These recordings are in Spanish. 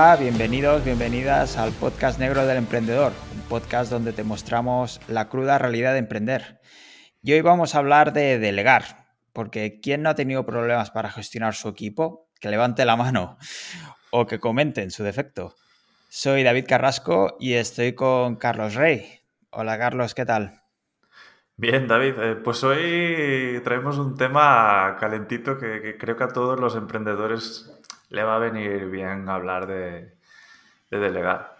Bienvenidos, bienvenidas al podcast negro del emprendedor, un podcast donde te mostramos la cruda realidad de emprender. Y hoy vamos a hablar de delegar, porque ¿quién no ha tenido problemas para gestionar su equipo? Que levante la mano o que comente en su defecto. Soy David Carrasco y estoy con Carlos Rey. Hola Carlos, ¿qué tal? Bien, David, eh, pues hoy traemos un tema calentito que, creo que a todos los emprendedores le va a venir bien hablar de, delegar.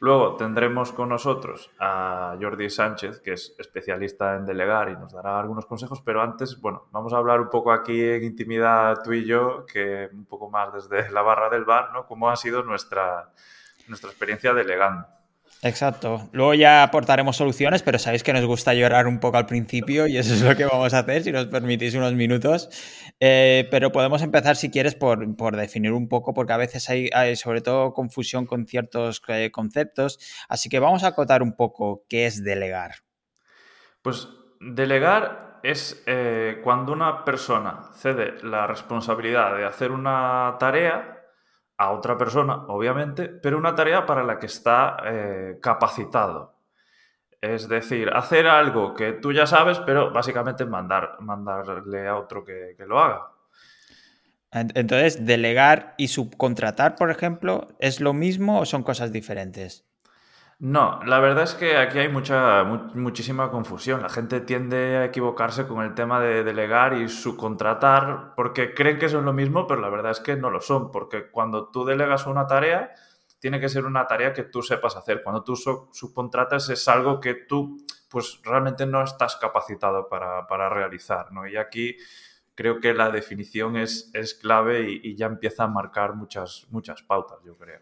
Luego tendremos con nosotros a Jordi Sánchez, que es especialista en delegar y nos dará algunos consejos, pero antes, bueno, vamos a hablar un poco aquí en intimidad tú y yo, que un poco más desde la barra del bar, ¿no? Cómo ha sido nuestra, nuestra experiencia delegando. Exacto. Luego ya aportaremos soluciones, pero sabéis que nos gusta llorar un poco al principio y eso es lo que vamos a hacer, si nos permitís unos minutos. Eh, pero podemos empezar, si quieres, por, definir un poco, porque a veces hay, sobre todo confusión con ciertos eh, conceptos. Así que vamos a acotar un poco qué es delegar. Pues delegar es eh, cuando una persona cede la responsabilidad de hacer una tarea a otra persona, obviamente, pero una tarea para la que está eh, capacitado. Es decir, hacer algo que tú ya sabes, pero básicamente mandar, mandarle a otro que lo haga. Entonces, delegar y subcontratar, por ejemplo, ¿es lo mismo o son cosas diferentes? No, la verdad es que aquí hay mucha, muchísima confusión. La gente tiende a equivocarse con el tema de delegar y subcontratar porque creen que son lo mismo, pero la verdad es que no lo son, porque cuando tú delegas una tarea, tiene que ser una tarea que tú sepas hacer. Cuando tú subcontratas es algo que tú pues realmente no estás capacitado para, realizar, ¿no? Y aquí creo que la definición es, es clave y, y, ya empieza a marcar muchas, muchas pautas, yo creo.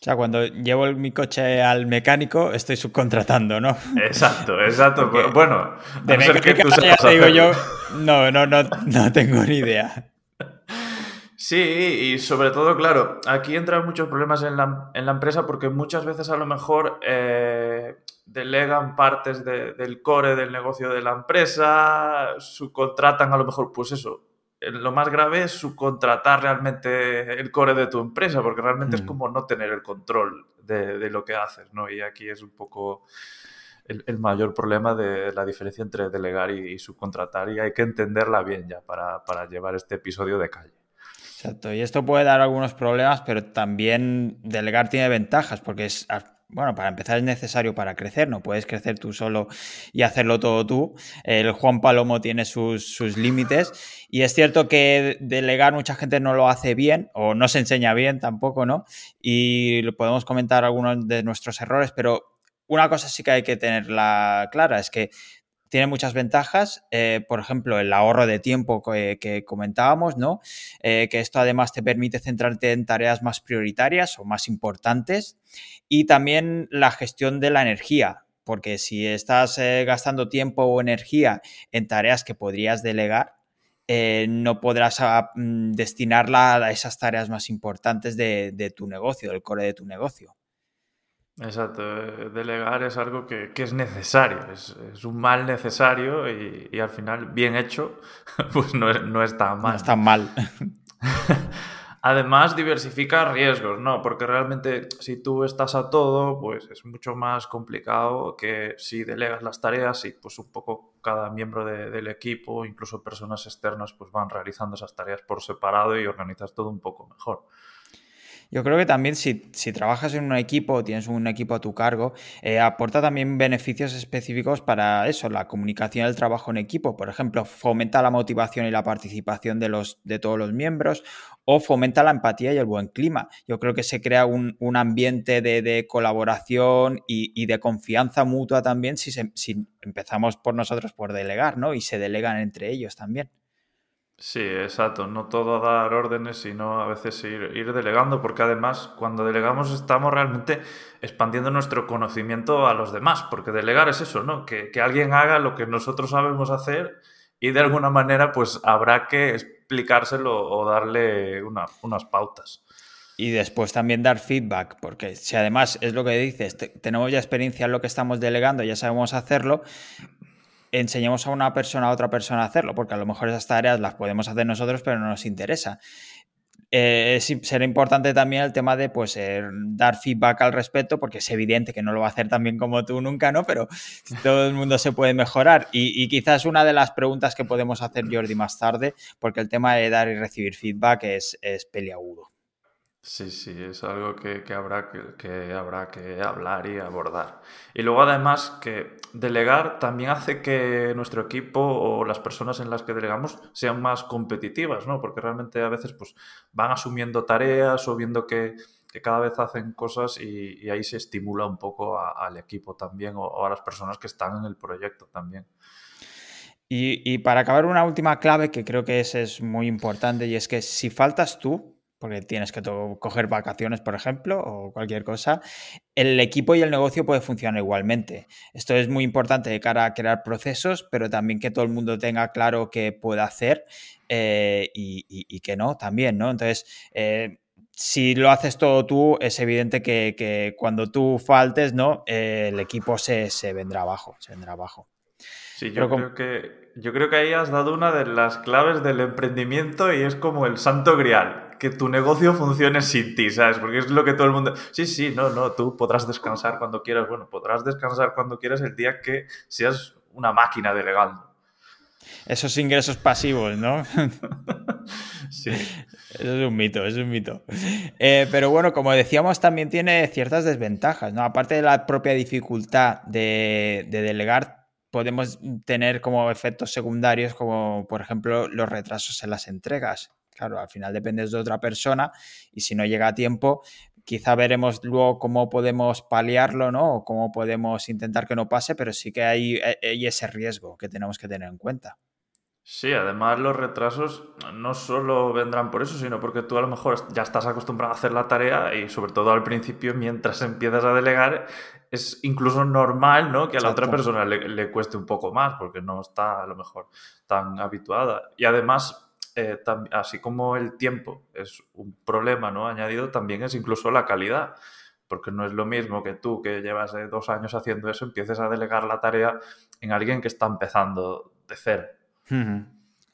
O sea, cuando llevo mi coche al mecánico, estoy subcontratando, ¿no? Exacto, exacto. bueno, de mecánica ya te digo yo, no, no, no, no tengo ni idea. Sí, y sobre todo, claro, aquí entran muchos problemas en la, empresa porque muchas veces a lo mejor eh, delegan partes del core del negocio de la empresa, subcontratan a lo mejor, pues eso, lo más grave es subcontratar realmente el core de tu empresa, porque realmente es mm. como no tener el control de, lo que haces, ¿no? Y aquí es un poco el, mayor problema de la diferencia entre delegar y, subcontratar y hay que entenderla bien ya para, para llevar este episodio de calle. Exacto, y esto puede dar algunos problemas, pero también delegar tiene ventajas, porque es bueno, para empezar es necesario para crecer, no puedes crecer tú solo y hacerlo todo tú. El Juan Palomo tiene sus, límites y es cierto que delegar mucha gente no lo hace bien o no se enseña bien tampoco, ¿no? Y podemos comentar algunos de nuestros errores, pero una cosa sí que hay que tenerla clara, es que tiene muchas ventajas, eh, por ejemplo, el ahorro de tiempo que, comentábamos, ¿no? Eh, que esto además te permite centrarte en tareas más prioritarias o más importantes y también la gestión de la energía, porque si estás eh, gastando tiempo o energía en tareas que podrías delegar, no podrás ah, mm, destinarla a esas tareas más importantes de, de tu negocio, del core de tu negocio. Exacto, eh, delegar es algo que, es necesario, es, un mal necesario y, al final, bien hecho, pues no es, no tan mal. No es tan mal. Además, diversifica riesgos, ¿no? Porque realmente si tú estás a todo, pues es mucho más complicado que si delegas las tareas y pues un poco cada miembro del equipo, incluso personas externas, pues van realizando esas tareas por separado y organizas todo un poco mejor. Yo creo que también si, trabajas en un equipo o tienes un equipo a tu cargo, eh, aporta también beneficios específicos para eso, la comunicación del trabajo en equipo. Por ejemplo, fomenta la motivación y la participación de, los, de todos los miembros o fomenta la empatía y el buen clima. Yo creo que se crea un, ambiente de, colaboración y, de confianza mutua también si, si empezamos por nosotros por delegar, ¿no? Y se delegan entre ellos también. Sí, exacto. No todo dar órdenes, sino a veces ir, delegando, porque además cuando delegamos estamos realmente expandiendo nuestro conocimiento a los demás, porque delegar es eso, ¿no? Que, alguien haga lo que nosotros sabemos hacer y de alguna manera pues habrá que explicárselo o darle unas pautas. Y después también dar feedback, porque si además es lo que dices, tenemos ya experiencia en lo que estamos delegando, ya sabemos hacerlo, enseñemos a una persona a otra persona a hacerlo, porque a lo mejor esas tareas las podemos hacer nosotros, pero no nos interesa. eh, será importante también el tema de pues eh, dar feedback al respecto, porque es evidente que no lo va a hacer tan bien como tú nunca, ¿no? Pero todo el mundo se puede mejorar. Y, quizás una de las preguntas que podemos hacer, Jordi, más tarde, porque el tema de dar y recibir feedback es, es peliagudo. Sí, sí, es algo que, habrá que, habrá que hablar y abordar. Y luego además que delegar también hace que nuestro equipo o las personas en las que delegamos sean más competitivas, ¿no? Porque realmente a veces pues van asumiendo tareas o viendo que, cada vez hacen cosas y, ahí se estimula un poco al equipo también o, a las personas que están en el proyecto también. Y, y para acabar una última clave que creo que es, es muy importante y es que si faltas tú, porque tienes que coger vacaciones, por ejemplo, o cualquier cosa, el equipo y el negocio puede funcionar igualmente. Esto es muy importante de cara a crear procesos, pero también que todo el mundo tenga claro qué puede hacer eh, y, que no también, ¿no? Entonces, eh, si lo haces todo tú, es evidente que, cuando tú faltes, ¿no? Eh, el equipo se, vendrá abajo, se vendrá abajo. Sí, yo creo que yo creo que ahí has dado una de las claves del emprendimiento y es como el santo grial que tu negocio funcione sin ti, ¿sabes? Porque es lo que todo el mundo... Sí, sí, no, no, tú podrás descansar cuando quieras. Bueno, podrás descansar cuando quieras el día que seas una máquina delegando. Esos ingresos pasivos, ¿no? sí. Eso es un mito, es un mito. Eh, pero bueno, como decíamos, también tiene ciertas desventajas, ¿no? Aparte de la propia dificultad de, de delegar, podemos tener como efectos secundarios, como por ejemplo los retrasos en las entregas claro, al final dependes de otra persona y si no llega a tiempo, quizá veremos luego cómo podemos paliarlo, ¿no? O cómo podemos intentar que no pase, pero sí que hay, eh, hay ese riesgo que tenemos que tener en cuenta. Sí, además los retrasos no solo vendrán por eso, sino porque tú a lo mejor ya estás acostumbrado a hacer la tarea y sobre todo al principio, mientras empiezas a delegar, es incluso normal ¿no? que a la otra persona le, le, cueste un poco más porque no está a lo mejor tan habituada. Y además eh, así como el tiempo es un problema ¿no? añadido, también es incluso la calidad, porque no es lo mismo que tú, que llevas eh, dos años haciendo eso, empieces a delegar la tarea en alguien que está empezando de cero.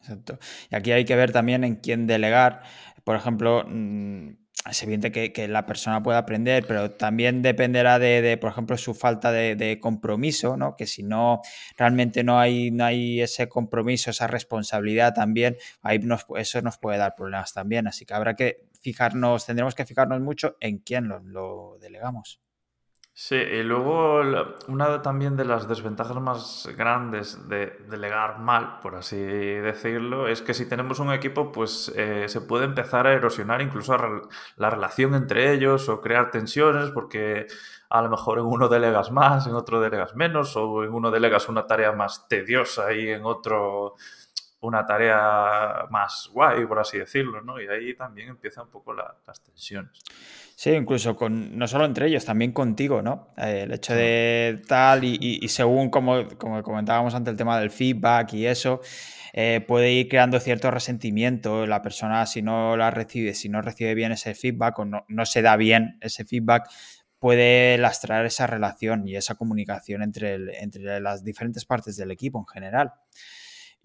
Exacto. Y aquí hay que ver también en quién delegar. Por ejemplo, mm, es evidente que, la persona puede aprender, pero también dependerá de, por ejemplo, su falta de, compromiso, ¿no? Que si no, realmente no hay, no hay ese compromiso, esa responsabilidad también, ahí nos, eso nos puede dar problemas también. Así que habrá que fijarnos, tendremos que fijarnos mucho en quién lo delegamos. Sí, y luego una también de las desventajas más grandes de delegar mal, por así decirlo, es que si tenemos un equipo, pues eh, se puede empezar a erosionar incluso la relación entre ellos o crear tensiones, porque a lo mejor en uno delegas más, en otro delegas menos, o en uno delegas una tarea más tediosa y en otro una tarea más guay, por así decirlo, ¿no? Y ahí también empiezan un poco las tensiones. Sí, incluso con, no solo entre ellos, también contigo, ¿no? Eh, el hecho de tal y, según como, como, comentábamos ante el tema del feedback y eso, eh, puede ir creando cierto resentimiento. La persona si no la recibe, si no recibe bien ese feedback o no, no se da bien ese feedback, puede lastrar esa relación y esa comunicación entre, entre las diferentes partes del equipo en general.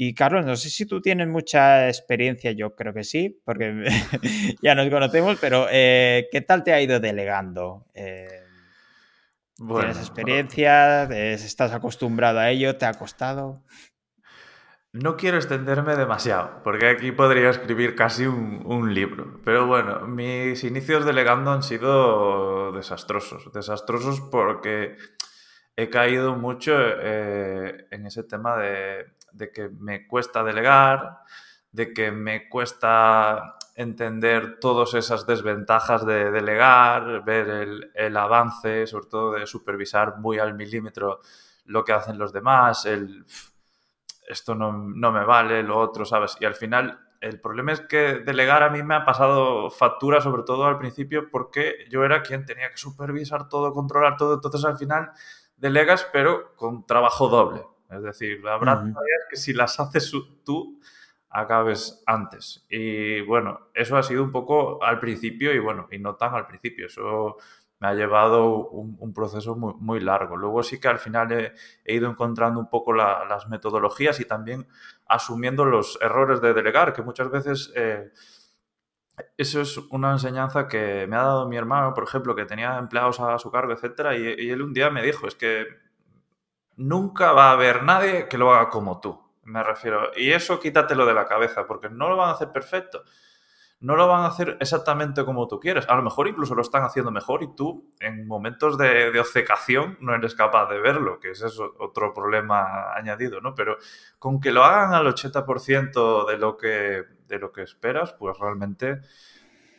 Y Carlos, no sé si tú tienes mucha experiencia, yo creo que sí, porque ya nos conocemos, pero eh, ¿qué tal te ha ido delegando? Eh, ¿Tienes experiencia? ¿Estás acostumbrado a ello? ¿Te ha costado? No quiero extenderme demasiado, porque aquí podría escribir casi un, libro. Pero bueno, mis inicios delegando han sido desastrosos. Desastrosos porque he caído mucho eh, en ese tema de de que me cuesta delegar, de que me cuesta entender todas esas desventajas de delegar, ver el, avance, sobre todo de supervisar muy al milímetro lo que hacen los demás, el esto no, me vale, lo otro, ¿sabes? Y al final el problema es que delegar a mí me ha pasado factura, sobre todo al principio, porque yo era quien tenía que supervisar todo, controlar todo, entonces al final delegas, pero con trabajo doble. Es decir, habrá tareas que si las haces tú, acabes antes. Y bueno, eso ha sido un poco al principio y bueno, y no tan al principio. Eso me ha llevado un, proceso muy, largo. Luego sí que al final he, ido encontrando un poco las metodologías y también asumiendo los errores de delegar, que muchas veces... Eh, eso es una enseñanza que me ha dado mi hermano, por ejemplo, que tenía empleados a su cargo, etcétera, y, y él un día me dijo, es que nunca va a haber nadie que lo haga como tú, me refiero. Y eso quítatelo de la cabeza, porque no lo van a hacer perfecto no lo van a hacer exactamente como tú quieres. A lo mejor incluso lo están haciendo mejor y tú en momentos de, de obcecación no eres capaz de verlo, que ese es otro problema añadido, ¿no? Pero con que lo hagan al 80% de lo, que, de lo que esperas, pues realmente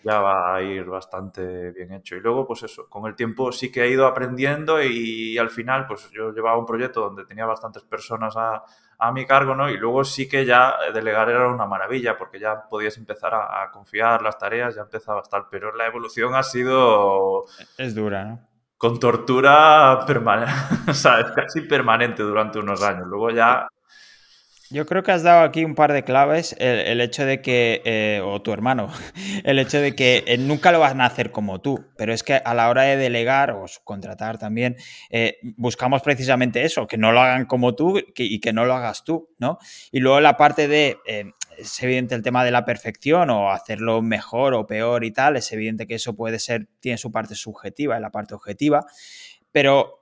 ya va a ir bastante bien hecho. Y luego, pues eso, con el tiempo sí que he ido aprendiendo y, al final, pues yo llevaba un proyecto donde tenía bastantes personas a, a mi cargo, ¿no? Y luego sí que ya delegar era una maravilla, porque ya podías empezar a, confiar las tareas, ya empezaba a estar, pero la evolución ha sido... Es dura, ¿no? Con tortura permanente, o sea, es casi permanente durante unos años. Luego ya yo creo que has dado aquí un par de claves. El, hecho de que, eh, o tu hermano, el hecho de que eh, nunca lo van a hacer como tú, pero es que a la hora de delegar o contratar también, eh, buscamos precisamente eso, que no lo hagan como tú y que no lo hagas tú, ¿no? Y luego la parte de, es evidente el tema de la perfección o hacerlo mejor o peor y tal, es evidente que eso puede ser, tiene su parte subjetiva y la parte objetiva, pero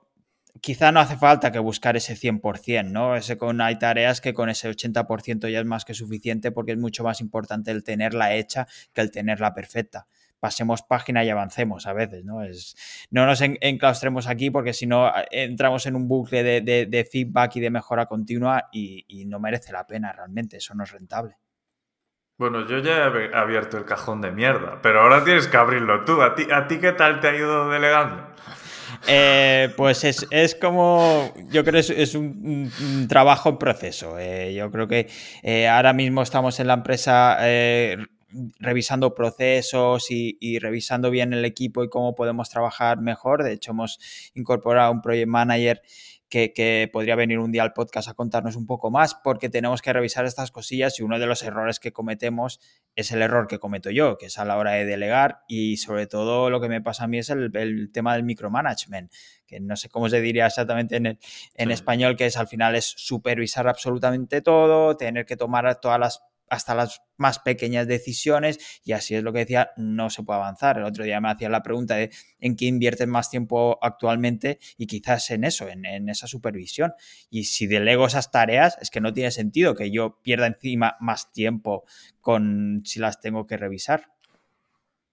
quizá no hace falta que buscar ese 100%, ¿no? Ese con, hay tareas que con ese 80% ya es más que suficiente porque es mucho más importante el tenerla hecha que el tenerla perfecta. Pasemos página y avancemos a veces, ¿no? Es, no nos enclaustremos aquí porque si no entramos en un bucle de, feedback y de mejora continua y, no merece la pena realmente, eso no es rentable. Bueno, yo ya he abierto el cajón de mierda, pero ahora tienes que abrirlo tú. ¿A ti, a ti qué tal te ha ido delegando? Eh, pues es, como, yo creo que es, un, trabajo en proceso. Eh, yo creo que eh, ahora mismo estamos en la empresa revisando procesos y, revisando bien el equipo y cómo podemos trabajar mejor. De hecho, hemos incorporado un project manager que, podría venir un día al podcast a contarnos un poco más, porque tenemos que revisar estas cosillas y uno de los errores que cometemos es el error que cometo yo, que es a la hora de delegar y sobre todo lo que me pasa a mí es el, tema del micromanagement, que no sé cómo se diría exactamente en, en español, que es al final es supervisar absolutamente todo, tener que tomar todas las hasta las más pequeñas decisiones y así es lo que decía, no se puede avanzar. El otro día me hacía la pregunta de en qué inviertes más tiempo actualmente y quizás en eso, en, esa supervisión. Y si delego esas tareas, es que no tiene sentido que yo pierda encima más tiempo con si las tengo que revisar.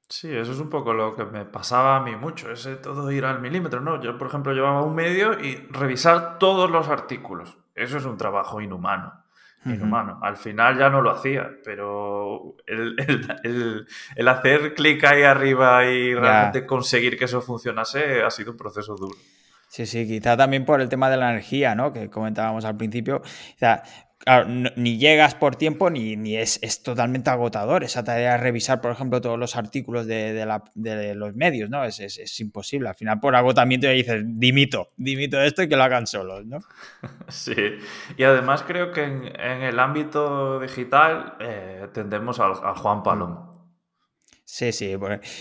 Sí, eso es un poco lo que me pasaba a mí mucho, ese todo ir al milímetro, ¿no? Yo, por ejemplo, llevaba un medio y revisar todos los artículos. Eso es un trabajo inhumano Al final ya no lo hacía, pero el, hacer clic ahí arriba y realmente conseguir que eso funcionase ha sido un proceso duro. Sí, sí, quizá también por el tema de la energía, ¿no? Que comentábamos al principio. O sea, ni llegas por tiempo ni, ni es, es, totalmente agotador esa tarea de revisar, por ejemplo, todos los artículos de, los medios, ¿no? Es, es, imposible. Al final, por agotamiento, ya dices, dimito, dimito esto y que lo hagan solos, ¿no? Sí, y además creo que en, el ámbito digital eh, tendemos al, al Juan Palomo. Sí, sí,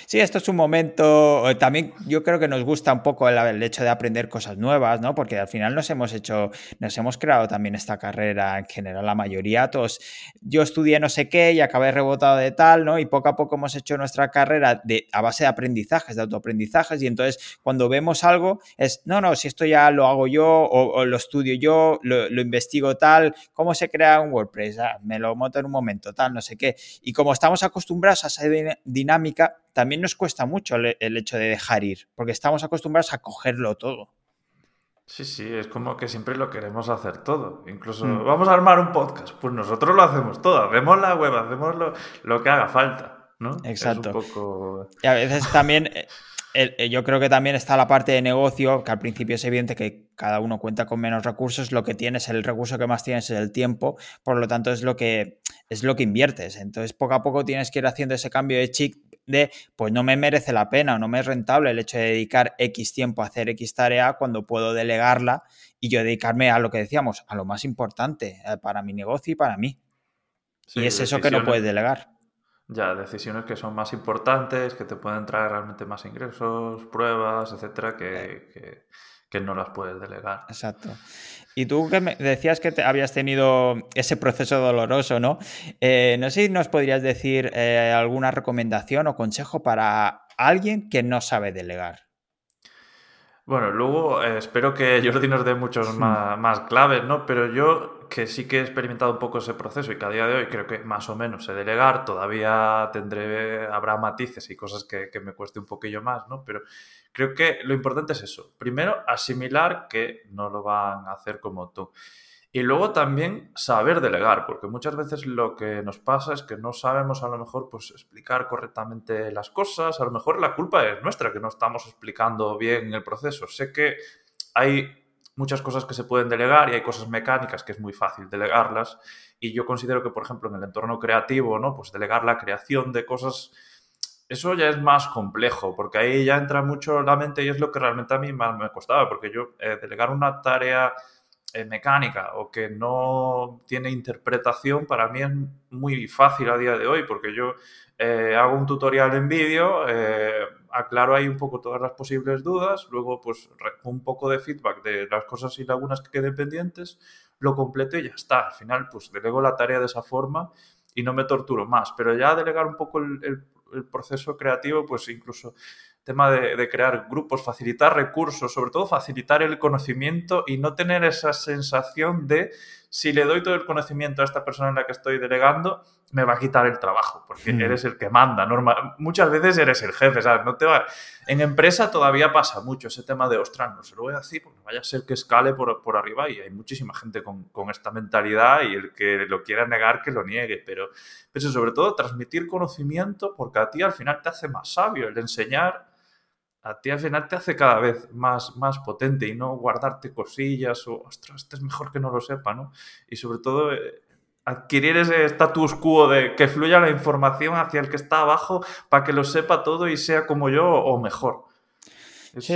sí, esto es un momento, eh, también yo creo que nos gusta un poco el, hecho de aprender cosas nuevas, ¿no? Porque al final nos hemos hecho, nos hemos creado también esta carrera en general, la mayoría, todos, yo estudié no sé qué y acabé rebotado de tal, ¿no? Y poco a poco hemos hecho nuestra carrera de, a base de aprendizajes, de autoaprendizajes, y entonces cuando vemos algo es, no, no, si esto ya lo hago yo o, lo estudio yo, lo, investigo tal, ¿cómo se crea un WordPress? Ah, me lo monto en un momento, tal, no sé qué. Y como estamos acostumbrados a esa dinámica, también nos cuesta mucho el, hecho de dejar ir, porque estamos acostumbrados a cogerlo todo. Sí, sí, es como que siempre lo queremos hacer todo. Incluso mm. vamos a armar un podcast, pues nosotros lo hacemos todo, hacemos la web, hacemos lo, que haga falta, ¿no? Exacto. Y a veces también eh, yo creo que también está la parte de negocio, que al principio es evidente que cada uno cuenta con menos recursos, lo que tienes, el recurso que más tienes es el tiempo, por lo tanto es lo que, es lo que inviertes. Entonces poco a poco tienes que ir haciendo ese cambio de chip de, pues no me merece la pena o no me es rentable el hecho de dedicar X tiempo a hacer X tarea cuando puedo delegarla y yo dedicarme a lo que decíamos, a lo más importante eh, para mi negocio y para mí. y es eso que no puedes delegar ya decisiones que son más importantes, que te pueden traer realmente más ingresos, pruebas, etcétera, que, que, no las puedes delegar. Exacto. Y tú que me decías que te habías tenido ese proceso doloroso, ¿no? Eh, no sé si nos podrías decir eh, alguna recomendación o consejo para alguien que no sabe delegar. Bueno, luego eh, espero que Jordi nos dé muchos más, más, claves, ¿no? Pero yo que sí que he experimentado un poco ese proceso y que a día de hoy creo que más o menos sé delegar, todavía tendré, habrá matices y cosas que, que me cueste un poquillo más, ¿no? Pero creo que lo importante es eso. Primero, asimilar que no lo van a hacer como tú. Y luego también saber delegar, porque muchas veces lo que nos pasa es que no sabemos a lo mejor pues, explicar correctamente las cosas, a lo mejor la culpa es nuestra, que no estamos explicando bien el proceso. Sé que hay muchas cosas que se pueden delegar y hay cosas mecánicas que es muy fácil delegarlas y yo considero que, por ejemplo, en el entorno creativo, ¿no? Pues delegar la creación de cosas eso ya es más complejo, porque ahí ya entra mucho la mente y es lo que realmente a mí más me costaba, porque yo eh, delegar una tarea eh, mecánica o que no tiene interpretación, para mí es muy fácil a día de hoy, porque yo eh, hago un tutorial en vídeo, eh, aclaro ahí un poco todas las posibles dudas, luego pues un poco de feedback de las cosas y lagunas que queden pendientes, lo completo y ya está. Al final pues delego la tarea de esa forma y no me torturo más, pero ya delegar un poco el, proceso creativo, pues incluso tema de, crear grupos, facilitar recursos, sobre todo facilitar el conocimiento y no tener esa sensación de si le doy todo el conocimiento a esta persona en la que estoy delegando, me va a quitar el trabajo, porque hmm. eres el que manda. Normal, muchas veces eres el jefe, ¿sabes? No te va... En empresa todavía pasa mucho ese tema de, ostras, no se lo voy a decir, porque vaya a ser que escale por, por arriba y hay muchísima gente con, con, esta mentalidad y el que lo quiera negar, que lo niegue, pero, pero sobre todo transmitir conocimiento, porque a ti al final te hace más sabio el enseñar a ti al final te hace cada vez más, más potente y no guardarte cosillas o, ostras, este es mejor que no lo sepa, ¿no? Y sobre todo eh, adquirir ese status quo de que fluya la información hacia el que está abajo para que lo sepa todo y sea como yo o mejor. Sí,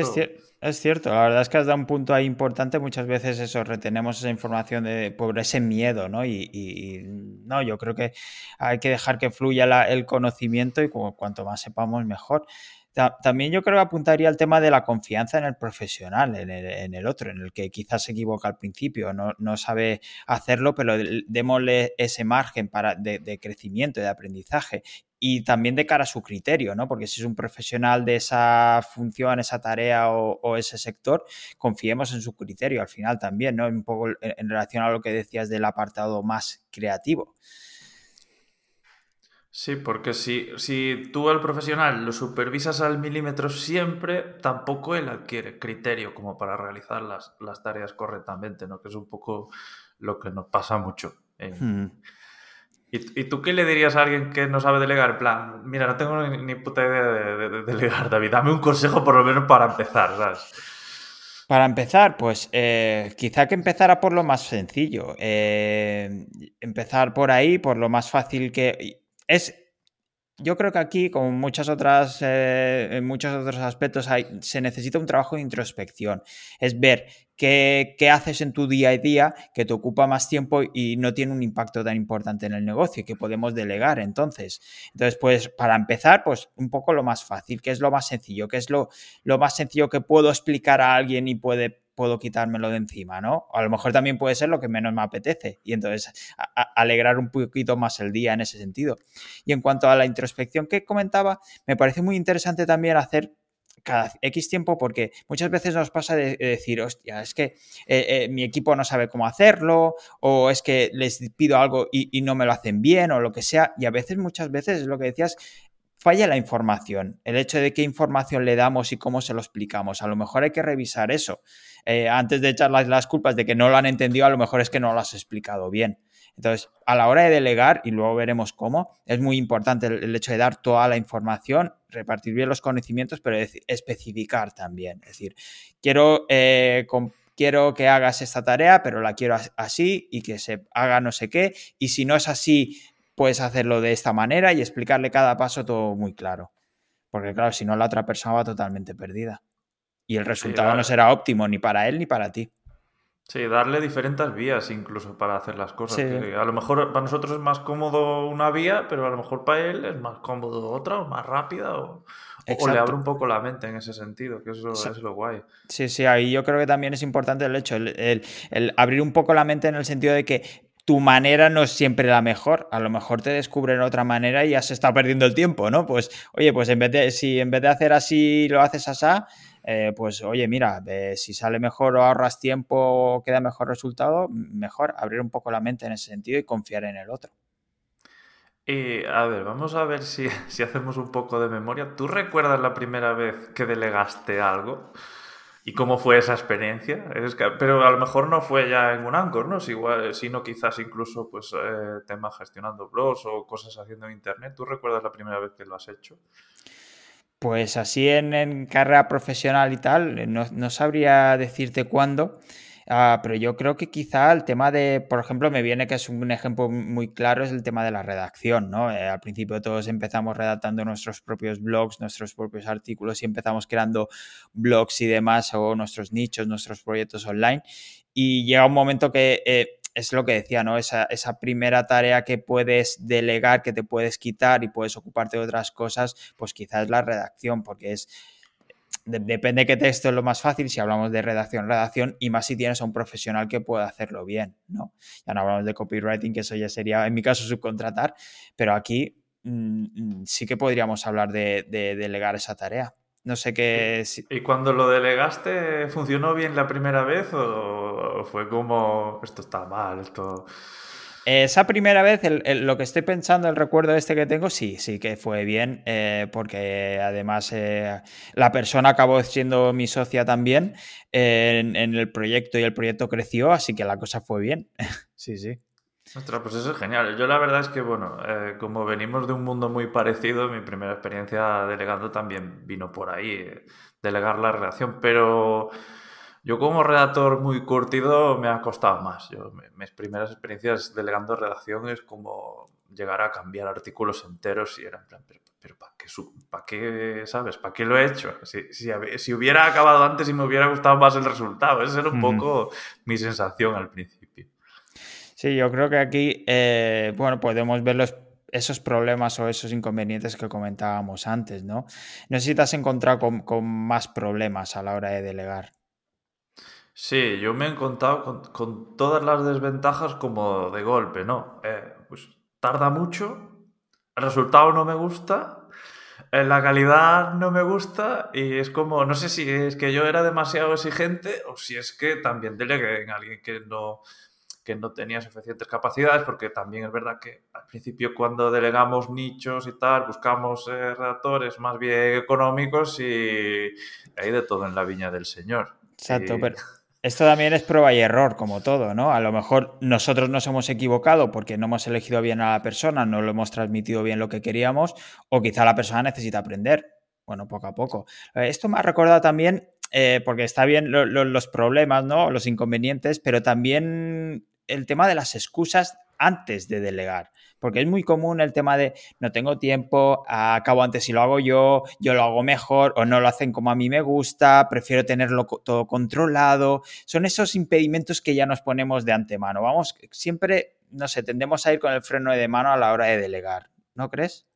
es, cierto, la verdad es que has dado un punto ahí importante, muchas veces eso, retenemos esa información de, por ese miedo, ¿no? Y, no, yo creo que hay que dejar que fluya el conocimiento y cuanto más sepamos, mejor. También yo creo que apuntaría al tema de la confianza en el profesional, en el, otro, en el que quizás se equivoca al principio, no, sabe hacerlo, pero démosle ese margen para, de, crecimiento de aprendizaje y también de cara a su criterio, ¿no? Porque si es un profesional de esa función, esa tarea o, ese sector, confiemos en su criterio al final también, ¿no? Un poco en relación a lo que decías del apartado más creativo. Sí, porque si, si tú al profesional lo supervisas al milímetro siempre, tampoco él adquiere criterio como para realizar las, tareas correctamente, ¿no? Que es un poco lo que nos pasa mucho. Hmm. ¿Y, tú qué le dirías a alguien que no sabe delegar? En plan, mira, no tengo ni, puta idea de, delegar, David. Dame un consejo por lo menos para empezar, ¿sabes? Para empezar, pues eh, quizá que empezara por lo más sencillo. Eh, empezar por ahí, por lo más fácil que es yo creo que aquí, como muchas otras, eh, muchos otros aspectos, hay, se necesita un trabajo de introspección. Es ver qué, qué, haces en tu día a día que te ocupa más tiempo y no tiene un impacto tan importante en el negocio que podemos delegar. Entonces, entonces pues para empezar, pues un poco lo más fácil, que es lo más sencillo, que es lo, lo más sencillo que puedo explicar a alguien y puede puedo quitármelo de encima, ¿no? a lo mejor también puede ser lo que menos me apetece y entonces alegrar un poquito más el día en ese sentido. Y en cuanto a la introspección que comentaba, me parece muy interesante también hacer cada X tiempo porque muchas veces nos pasa de, decir, hostia, es que eh, eh, mi equipo no sabe cómo hacerlo o es que les pido algo y, y, no me lo hacen bien o lo que sea y a veces, muchas veces, es lo que decías, falla la información, el hecho de qué información le damos y cómo se lo explicamos. A lo mejor hay que revisar eso. Eh, antes de echar las, culpas de que no lo han entendido, a lo mejor es que no lo has explicado bien. Entonces, a la hora de delegar, y luego veremos cómo, es muy importante el, hecho de dar toda la información, repartir bien los conocimientos, pero especificar también. Es decir, quiero, eh, quiero que hagas esta tarea, pero la quiero así y que se haga no sé qué. Y si no es así, puedes hacerlo de esta manera y explicarle cada paso todo muy claro. Porque claro, si no, la otra persona va totalmente perdida. Y el resultado no será óptimo ni para él ni para ti. Sí, darle diferentes vías incluso para hacer las cosas. a lo mejor para nosotros es más cómodo una vía, pero a lo mejor para él es más cómodo otra o más rápida o, le abre un poco la mente en ese sentido, que eso es lo guay. Sí, sí, ahí yo creo que también es importante el hecho, el, abrir un poco la mente en el sentido de que tu manera no es siempre la mejor. A lo mejor te descubren otra manera y ya se está perdiendo el tiempo, ¿no? Pues, oye, pues en vez de, si en vez de hacer así lo haces así, eh, pues oye, mira, si sale mejor o ahorras tiempo o queda mejor resultado, mejor abrir un poco la mente en ese sentido y confiar en el otro. Y a ver, vamos a ver si, si hacemos un poco de memoria. ¿Tú recuerdas la primera vez que delegaste algo? ¿Y cómo fue esa experiencia? Es que, pero a lo mejor no fue ya en un Anchor, ¿no? sino quizás incluso pues eh, temas gestionando blogs o cosas haciendo en Internet. ¿Tú recuerdas la primera vez que lo has hecho? Pues así en, carrera profesional y tal, no, sabría decirte cuándo, ah, pero yo creo que quizá el tema de, por ejemplo, me viene que es un ejemplo muy claro, es el tema de la redacción, ¿no? Eh, al principio todos empezamos redactando nuestros propios blogs, nuestros propios artículos y empezamos creando blogs y demás o nuestros nichos, nuestros proyectos online y llega un momento que... Eh, es lo que decía, ¿no? Esa, esa, primera tarea que puedes delegar, que te puedes quitar y puedes ocuparte de otras cosas, pues quizás la redacción, porque es. Depende de qué texto es lo más fácil, si hablamos de redacción, redacción, y más si tienes a un profesional que pueda hacerlo bien, ¿no? Ya no hablamos de copywriting, que eso ya sería, en mi caso, subcontratar, pero aquí mm, mm, sí que podríamos hablar de delegar esa tarea. No sé qué. ¿Y cuando lo delegaste, funcionó bien la primera vez o fue como esto está mal, esto. Esa primera vez, lo que estoy pensando, el recuerdo este que tengo, sí, sí que fue bien, eh, porque además eh, la persona acabó siendo mi socia también en, el proyecto y el proyecto creció, así que la cosa fue bien. sí, sí. Ostras, pues eso es genial. Yo la verdad es que, bueno, eh, como venimos de un mundo muy parecido, mi primera experiencia delegando también vino por ahí, eh, delegar la redacción, pero yo como redactor muy curtido me ha costado más. Yo, mis primeras experiencias delegando redacción es como llegar a cambiar artículos enteros y era en plan, pero, ¿para qué, ¿para qué, sabes? ¿Para qué lo he hecho? Si, si, si, hubiera acabado antes y me hubiera gustado más el resultado. Esa era un poco mi sensación al principio. Sí, yo creo que aquí, eh, bueno, podemos ver los, esos problemas o esos inconvenientes que comentábamos antes, ¿no? No sé si te has encontrado con, más problemas a la hora de delegar. Sí, yo me he encontrado con, todas las desventajas como de golpe, ¿no? Eh, pues tarda mucho, el resultado no me gusta, eh, la calidad no me gusta y es como, no sé si es que yo era demasiado exigente o si es que también delegué en alguien que no que no tenía suficientes capacidades, porque también es verdad que al principio cuando delegamos nichos y tal, buscamos eh, redactores más bien económicos y hay de todo en la viña del Señor. Exacto, pero esto también es prueba y error, como todo, ¿no? A lo mejor nosotros nos hemos equivocado porque no hemos elegido bien a la persona, no lo hemos transmitido bien lo que queríamos, o quizá la persona necesita aprender. Bueno, poco a poco. Eh, esto me ha recordado también eh, porque está bien los problemas, ¿no? Los inconvenientes, pero también el tema de las excusas antes de delegar. Porque es muy común el tema de no tengo tiempo, acabo antes si lo hago yo, yo lo hago mejor o no lo hacen como a mí me gusta, prefiero tenerlo todo controlado. Son esos impedimentos que ya nos ponemos de antemano. Vamos, siempre, no sé, tendemos a ir con el freno de mano a la hora de delegar. ¿No crees?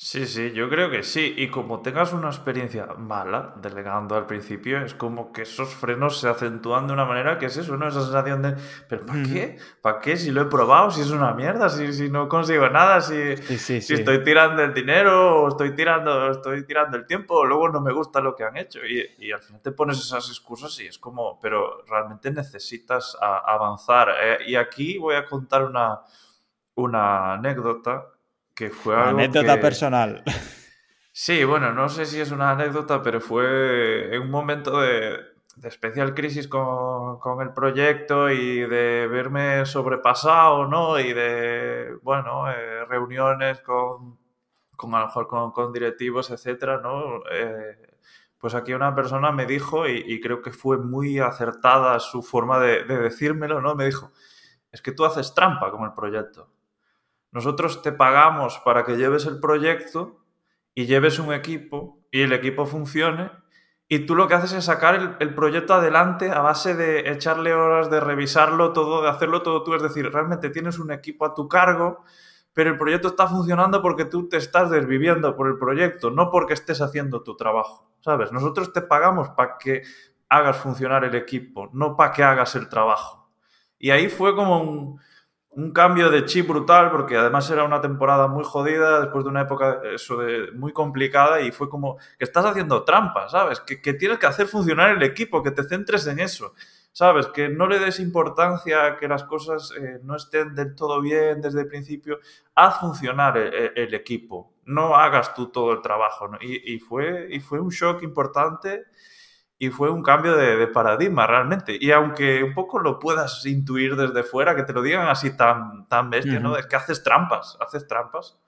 Sí, sí, yo creo que sí. Y como tengas una experiencia mala delegando al principio, es como que esos frenos se acentúan de una manera que es eso, ¿no? Esa sensación de, ¿pero para qué? ¿Para qué? Si lo he probado, si es una mierda, si, si no consigo nada, si, si estoy tirando el dinero, o estoy tirando, estoy tirando el tiempo, luego no me gusta lo que han hecho. Y, y al final te pones esas excusas y es como, pero realmente necesitas avanzar. Eh, y aquí voy a contar una, una anécdota que fue anécdota personal. Sí, bueno, no sé si es una anécdota, pero fue en un momento de, especial crisis con, el proyecto y de verme sobrepasado, ¿no? Y de, bueno, eh, reuniones con, con, a lo mejor con, directivos, etcétera, ¿no? Eh, pues aquí una persona me dijo, y, creo que fue muy acertada su forma de, de decírmelo, ¿no? Me dijo, es que tú haces trampa con el proyecto. Nosotros te pagamos para que lleves el proyecto y lleves un equipo y el equipo funcione y tú lo que haces es sacar el, proyecto adelante a base de echarle horas, de revisarlo todo, de hacerlo todo tú. Es decir, realmente tienes un equipo a tu cargo, pero el proyecto está funcionando porque tú te estás desviviendo por el proyecto, no porque estés haciendo tu trabajo. ¿Sabes? Nosotros te pagamos para que hagas funcionar el equipo, no para que hagas el trabajo. Y ahí fue como un, un cambio de chip brutal, porque además era una temporada muy jodida, después de una época muy complicada, y fue como que estás haciendo trampa, ¿sabes? Que, tienes que hacer funcionar el equipo, que te centres en eso, ¿sabes? Que no le des importancia a que las cosas eh, no estén del todo bien desde el principio. Haz funcionar el, equipo, no hagas tú todo el trabajo, y, fue, y fue un shock importante y fue un cambio de, paradigma realmente. Y aunque un poco lo puedas intuir desde fuera, que te lo digan así tan, tan bestia, ¿no? Es que haces trampas, haces trampas.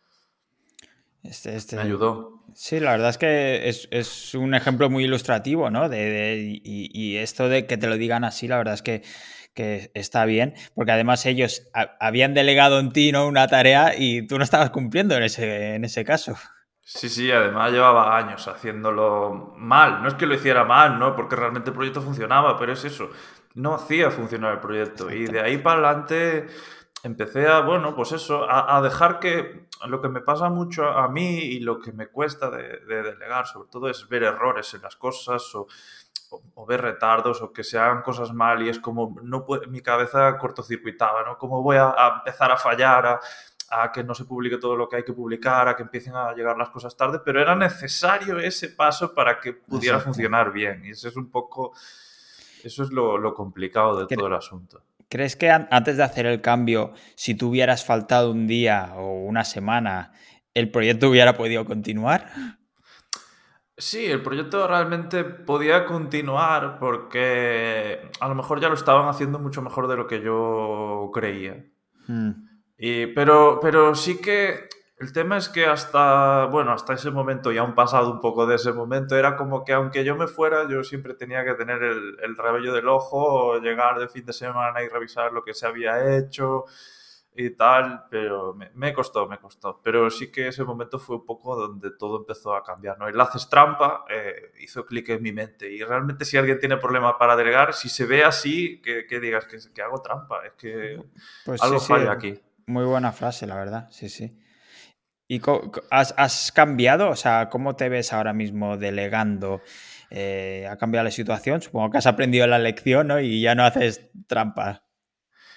Este, este, Me ayudó. Sí, la verdad es que es, un ejemplo muy ilustrativo, ¿no? De, y, esto de que te lo digan así, la verdad es que, que está bien, porque además ellos habían delegado en ti, ¿no? Una tarea y tú no estabas cumpliendo en ese, en ese caso. Sí, sí, además llevaba años haciéndolo mal. No es que lo hiciera mal, ¿no? Porque realmente el proyecto funcionaba, pero es eso. No hacía funcionar el proyecto. Y de ahí para adelante empecé a, bueno, pues eso, a, dejar que lo que me pasa mucho a mí y lo que me cuesta de, delegar, sobre todo, es ver errores en las cosas o, ver retardos o que se hagan cosas mal y es como, no mi cabeza cortocircuitaba, ¿no? ¿Cómo voy a, empezar a fallar? A que no se publique todo lo que hay que publicar, a que empiecen a llegar las cosas tarde, pero era necesario ese paso para que pudiera funcionar bien. Y eso es un poco, eso es lo, complicado de todo el asunto. ¿Crees que antes de hacer el cambio, si tú hubieras faltado un día o una semana, el proyecto hubiera podido continuar? Sí, el proyecto realmente podía continuar porque a lo mejor ya lo estaban haciendo mucho mejor de lo que yo creía. Hmm pero, pero sí que el tema es que hasta, bueno, hasta ese momento, ya un pasado un poco de ese momento, era como que aunque yo me fuera, yo siempre tenía que tener el, el rebello del ojo, llegar de fin de semana y revisar lo que se había hecho y tal, pero me, costó, me costó. Pero sí que ese momento fue un poco donde todo empezó a cambiar, ¿no? El haces trampa eh, hizo clic en mi mente y realmente si alguien tiene problema para delegar, si se ve así, que, que digas que, que, hago trampa, es que pues algo falla aquí. Muy buena frase, la verdad, sí, sí. ¿Y has, cambiado? O sea, ¿cómo te ves ahora mismo delegando? Eh, ¿Ha cambiado la situación? Supongo que has aprendido la lección, ¿no? Y ya no haces trampas.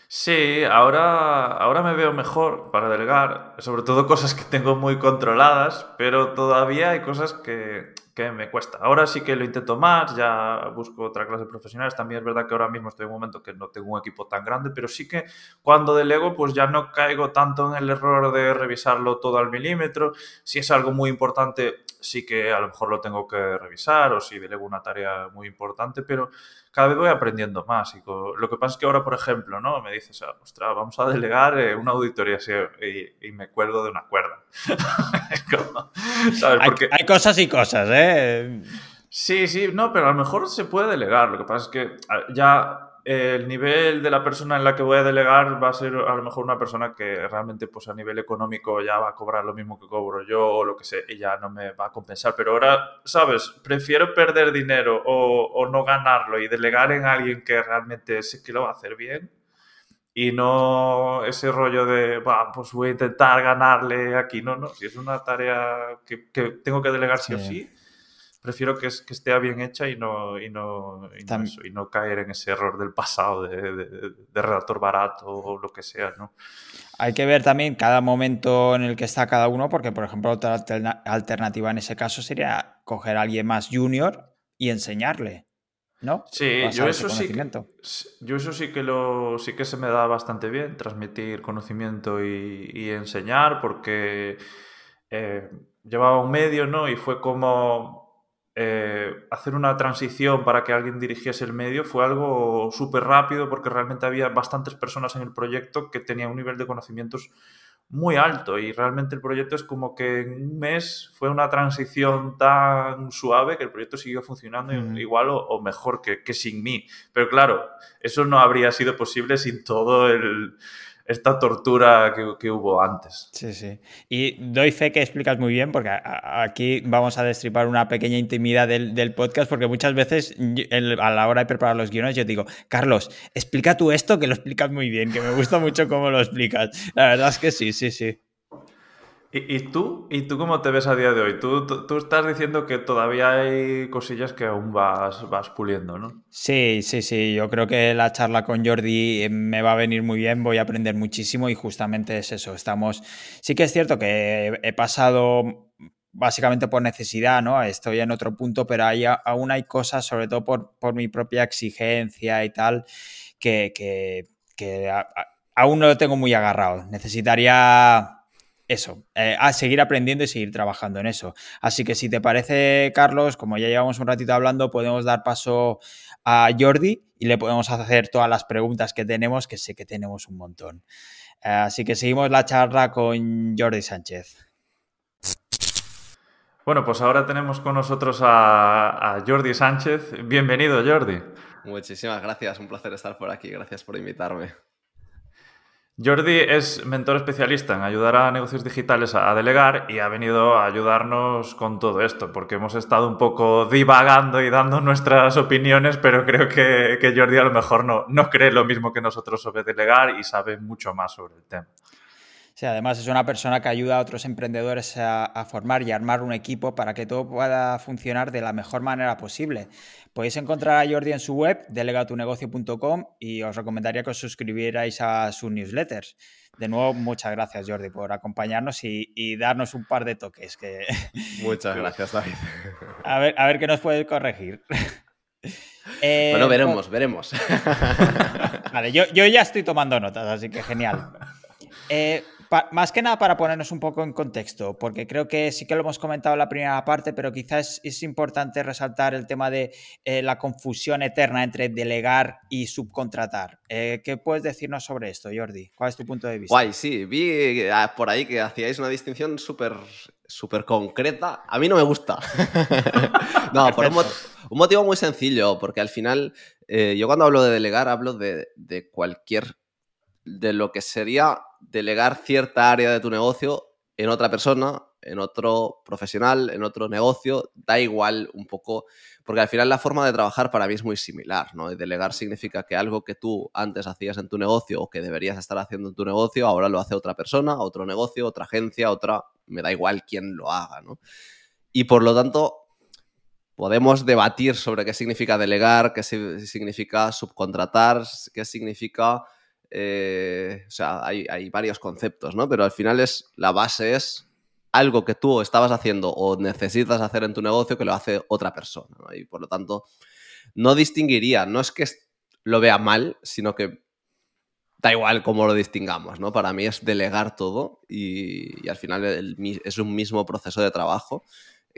Sí, ahora, ahora me veo mejor para delegar, sobre todo cosas que tengo muy controladas, pero todavía hay cosas que, que me cuesta. Ahora sí que lo intento más, ya busco otra clase de profesionales. También es verdad que ahora mismo estoy en un momento que no tengo un equipo tan grande, pero sí que cuando delego, pues ya no caigo tanto en el error de revisarlo todo al milímetro. Si es algo muy importante, sí que a lo mejor lo tengo que revisar o si delego una tarea muy importante, pero cada vez voy aprendiendo más. Y lo que pasa es que ahora, por ejemplo, ¿no? Me dices, ostras, vamos a delegar eh, una auditoría y, y, me acuerdo de una cuerda. hay, cosas y cosas, ¿eh? Sí, sí, no, pero a lo mejor se puede delegar. Lo que pasa es que ya el nivel de la persona en la que voy a delegar va a ser a lo mejor una persona que realmente pues a nivel económico ya va a cobrar lo mismo que cobro yo o lo que sé y ya no me va a compensar. Pero ahora, ¿sabes? Prefiero perder dinero o, o no ganarlo y delegar en alguien que realmente sé que lo va a hacer bien y no ese rollo de, pues voy a intentar ganarle aquí. No, no, si es una tarea que, que tengo que delegar sí, o sí prefiero que, que esté bien hecha y no, y no, y no, caer en ese error del pasado de, de, redactor barato o lo que sea, ¿no? Hay que ver también cada momento en el que está cada uno, porque, por ejemplo, otra alternativa en ese caso sería coger a alguien más junior y enseñarle, ¿no? Sí, yo eso sí, que, yo eso sí que lo sí que se me da bastante bien, transmitir conocimiento y, enseñar, porque eh, llevaba un medio, ¿no? Y fue como eh, hacer una transición para que alguien dirigiese el medio fue algo súper rápido porque realmente había bastantes personas en el proyecto que tenían un nivel de conocimientos muy alto y realmente el proyecto es como que en un mes fue una transición tan suave que el proyecto siguió funcionando igual o, mejor que, que, sin mí. Pero claro, eso no habría sido posible sin todo el, esta tortura que, hubo antes. Sí, sí. Y doy fe que explicas muy bien, porque aquí vamos a destripar una pequeña intimidad del, podcast, porque muchas veces a la hora de preparar los guiones yo digo, Carlos, explica tú esto, que lo explicas muy bien, que me gusta mucho cómo lo explicas. La verdad es que sí, sí, sí. ¿Y, tú? ¿Y tú cómo te ves a día de hoy? Tú, tú, estás diciendo que todavía hay cosillas que aún vas, vas puliendo, ¿no? Sí, sí, sí. Yo creo que la charla con Jordi me va a venir muy bien, voy a aprender muchísimo y justamente es eso. Estamos. Sí que es cierto que he pasado básicamente por necesidad, ¿no? Estoy en otro punto, pero hay, aún hay cosas, sobre todo por, por mi propia exigencia y tal, que, que aún no lo tengo muy agarrado. Necesitaría eso, eh, a seguir aprendiendo y seguir trabajando en eso. Así que si te parece, Carlos, como ya llevamos un ratito hablando, podemos dar paso a Jordi y le podemos hacer todas las preguntas que tenemos, que sé que tenemos un montón. Eh, así que seguimos la charla con Jordi Sánchez. Bueno, pues ahora tenemos con nosotros a, a Jordi Sánchez. Bienvenido, Jordi. Muchísimas gracias, un placer estar por aquí. Gracias por invitarme. Jordi es mentor especialista en ayudar a negocios digitales a, delegar y ha venido a ayudarnos con todo esto, porque hemos estado un poco divagando y dando nuestras opiniones, pero creo que, Jordi a lo mejor no, no cree lo mismo que nosotros sobre delegar y sabe mucho más sobre el tema. Sí, además es una persona que ayuda a otros emprendedores a, formar y armar un equipo para que todo pueda funcionar de la mejor manera posible. Podéis encontrar a Jordi en su web, delegatunegocio.com, y os recomendaría que os suscribierais a sus newsletters. De nuevo, muchas gracias, Jordi, por acompañarnos y, darnos un par de toques. Que... Muchas gracias, David. A ver, a ver qué nos puedes corregir. Eh, bueno, veremos, veremos. Vale, yo, yo, ya estoy tomando notas, así que genial. Eh, más que nada para ponernos un poco en contexto, porque creo que sí que lo hemos comentado en la primera parte, pero quizás es, importante resaltar el tema de eh, la confusión eterna entre delegar y subcontratar. Eh, ¿Qué puedes decirnos sobre esto, Jordi? ¿Cuál es tu punto de vista? Guay, sí, vi eh, por ahí que hacíais una distinción súper súper concreta. A mí no me gusta. no, por un, motivo muy sencillo, porque al final yo cuando hablo de delegar hablo de, de cualquier de lo que sería delegar cierta área de tu negocio en otra persona, en otro profesional, en otro negocio, da igual un poco, porque al final la forma de trabajar para mí es muy similar, ¿no? Y delegar significa que algo que tú antes hacías en tu negocio o que deberías estar haciendo en tu negocio, ahora lo hace otra persona, otro negocio, otra agencia, otra, me da igual quién lo haga, ¿no? Y por lo tanto, podemos debatir sobre qué significa delegar, qué significa subcontratar, qué significa eh, o sea, hay, varios conceptos, ¿no? Pero al final es, la base es algo que tú estabas haciendo o necesitas hacer en tu negocio que lo hace otra persona, Y por lo tanto, no distinguiría, no es que lo vea mal, sino que da igual cómo lo distingamos, ¿no? Para mí es delegar todo y, al final es un mismo proceso de trabajo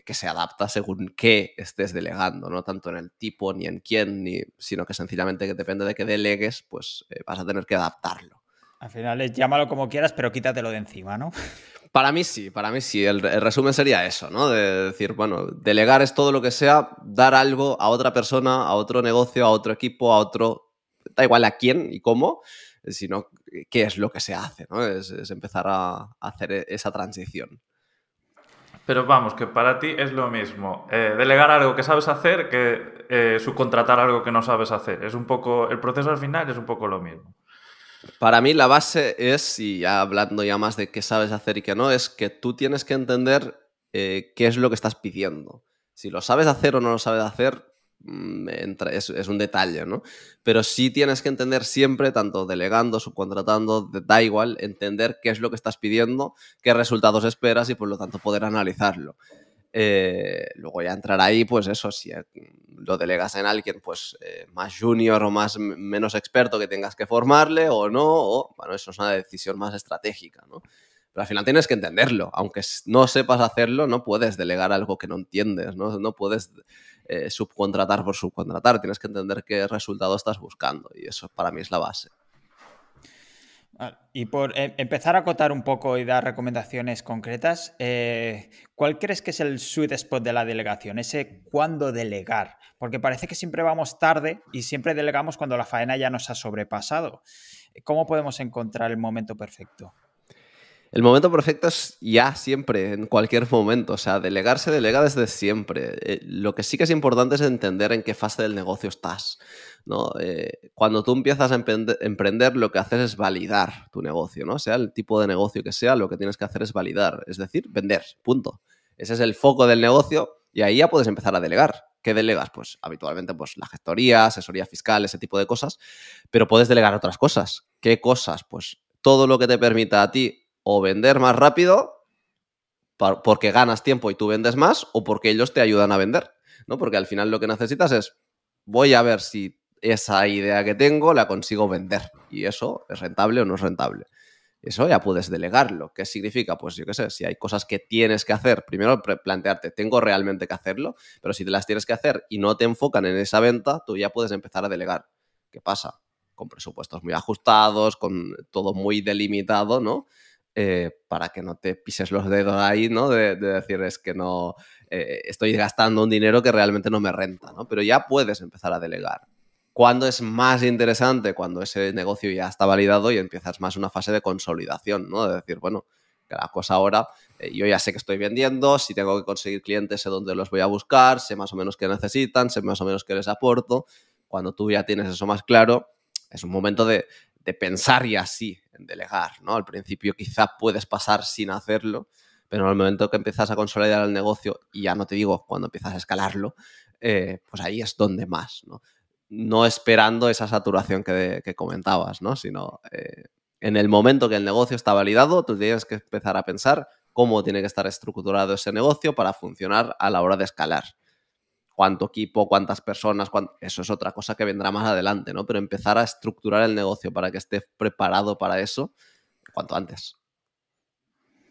que se adapta según qué estés delegando, no tanto en el tipo ni en quién, ni, sino que sencillamente que depende de qué delegues, pues eh, vas a tener que adaptarlo. Al final es llámalo como quieras, pero quítatelo de encima, ¿no? Para mí sí, para mí sí. El, resumen sería eso, ¿no? De decir, bueno, delegar es todo lo que sea, dar algo a otra persona, a otro negocio, a otro equipo, a otro, da igual a quién y cómo, sino qué es lo que se hace, ¿no? Es, es empezar a hacer e, esa transición. Pero vamos, que para ti es lo mismo eh, delegar algo que sabes hacer que eh, subcontratar algo que no sabes hacer. Es un poco, el proceso al final es un poco lo mismo. Para mí la base es, y ya hablando ya más de qué sabes hacer y qué no, es que tú tienes que entender eh, qué es lo que estás pidiendo. Si lo sabes hacer o no lo sabes hacer, es, es, un detalle, ¿no? Pero sí tienes que entender siempre, tanto delegando, subcontratando, da igual, entender qué es lo que estás pidiendo, qué resultados esperas y por lo tanto poder analizarlo. Eh, luego ya entrar ahí, pues eso, si eh, lo delegas en alguien pues eh, más junior o más menos experto que tengas que formarle o no, o bueno, eso es una decisión más estratégica, ¿no? Pero al final tienes que entenderlo, aunque no sepas hacerlo, no puedes delegar algo que no entiendes, no, no puedes eh, subcontratar por subcontratar, tienes que entender qué resultado estás buscando y eso para mí es la base. Y por eh, empezar a acotar un poco y dar recomendaciones concretas, eh, ¿cuál crees que es el sweet spot de la delegación? Ese cuándo delegar. Porque parece que siempre vamos tarde y siempre delegamos cuando la faena ya nos ha sobrepasado. ¿Cómo podemos encontrar el momento perfecto? El momento perfecto es ya, siempre, en cualquier momento. O sea, delegar se delega desde siempre. Eh, lo que sí que es importante es entender en qué fase del negocio estás. ¿no? Eh, cuando tú empiezas a emprender, lo que haces es validar tu negocio, ¿no? Sea el tipo de negocio que sea, lo que tienes que hacer es validar, es decir, vender, punto. Ese es el foco del negocio y ahí ya puedes empezar a delegar. ¿Qué delegas? Pues habitualmente pues, la gestoría, asesoría fiscal, ese tipo de cosas, pero puedes delegar otras cosas. ¿Qué cosas? Pues todo lo que te permita a ti o vender más rápido porque ganas tiempo y tú vendes más o porque ellos te ayudan a vender, ¿no? Porque al final lo que necesitas es voy a ver si esa idea que tengo la consigo vender. Y eso es rentable o no es rentable. Eso ya puedes delegarlo. ¿Qué significa? Pues yo qué sé, si hay cosas que tienes que hacer, primero plantearte, ¿tengo realmente que hacerlo? Pero si te las tienes que hacer y no te enfocan en esa venta, tú ya puedes empezar a delegar. ¿Qué pasa? Con presupuestos muy ajustados, con todo muy delimitado, ¿no? Eh, para que no te pises los dedos ahí, ¿no? De, decir, es que no, eh, estoy gastando un dinero que realmente no me renta, ¿no? Pero ya puedes empezar a delegar. ¿Cuándo es más interesante? Cuando ese negocio ya está validado y empiezas más una fase de consolidación, ¿no? De decir, bueno, cada cosa ahora, eh, yo ya sé que estoy vendiendo, si tengo que conseguir clientes, sé dónde los voy a buscar, sé más o menos qué necesitan, sé más o menos qué les aporto. Cuando tú ya tienes eso más claro, es un momento de, de pensar y así en delegar, ¿no? Al principio quizá puedes pasar sin hacerlo, pero en el momento que empiezas a consolidar el negocio, y ya no te digo cuando empiezas a escalarlo, eh, pues ahí es donde más, ¿no? no esperando esa saturación que, comentabas, ¿no? Sino eh, en el momento que el negocio está validado, tú tienes que empezar a pensar cómo tiene que estar estructurado ese negocio para funcionar a la hora de escalar. Cuánto equipo, cuántas personas, eso es otra cosa que vendrá más adelante, ¿no? Pero empezar a estructurar el negocio para que esté preparado para eso cuanto antes.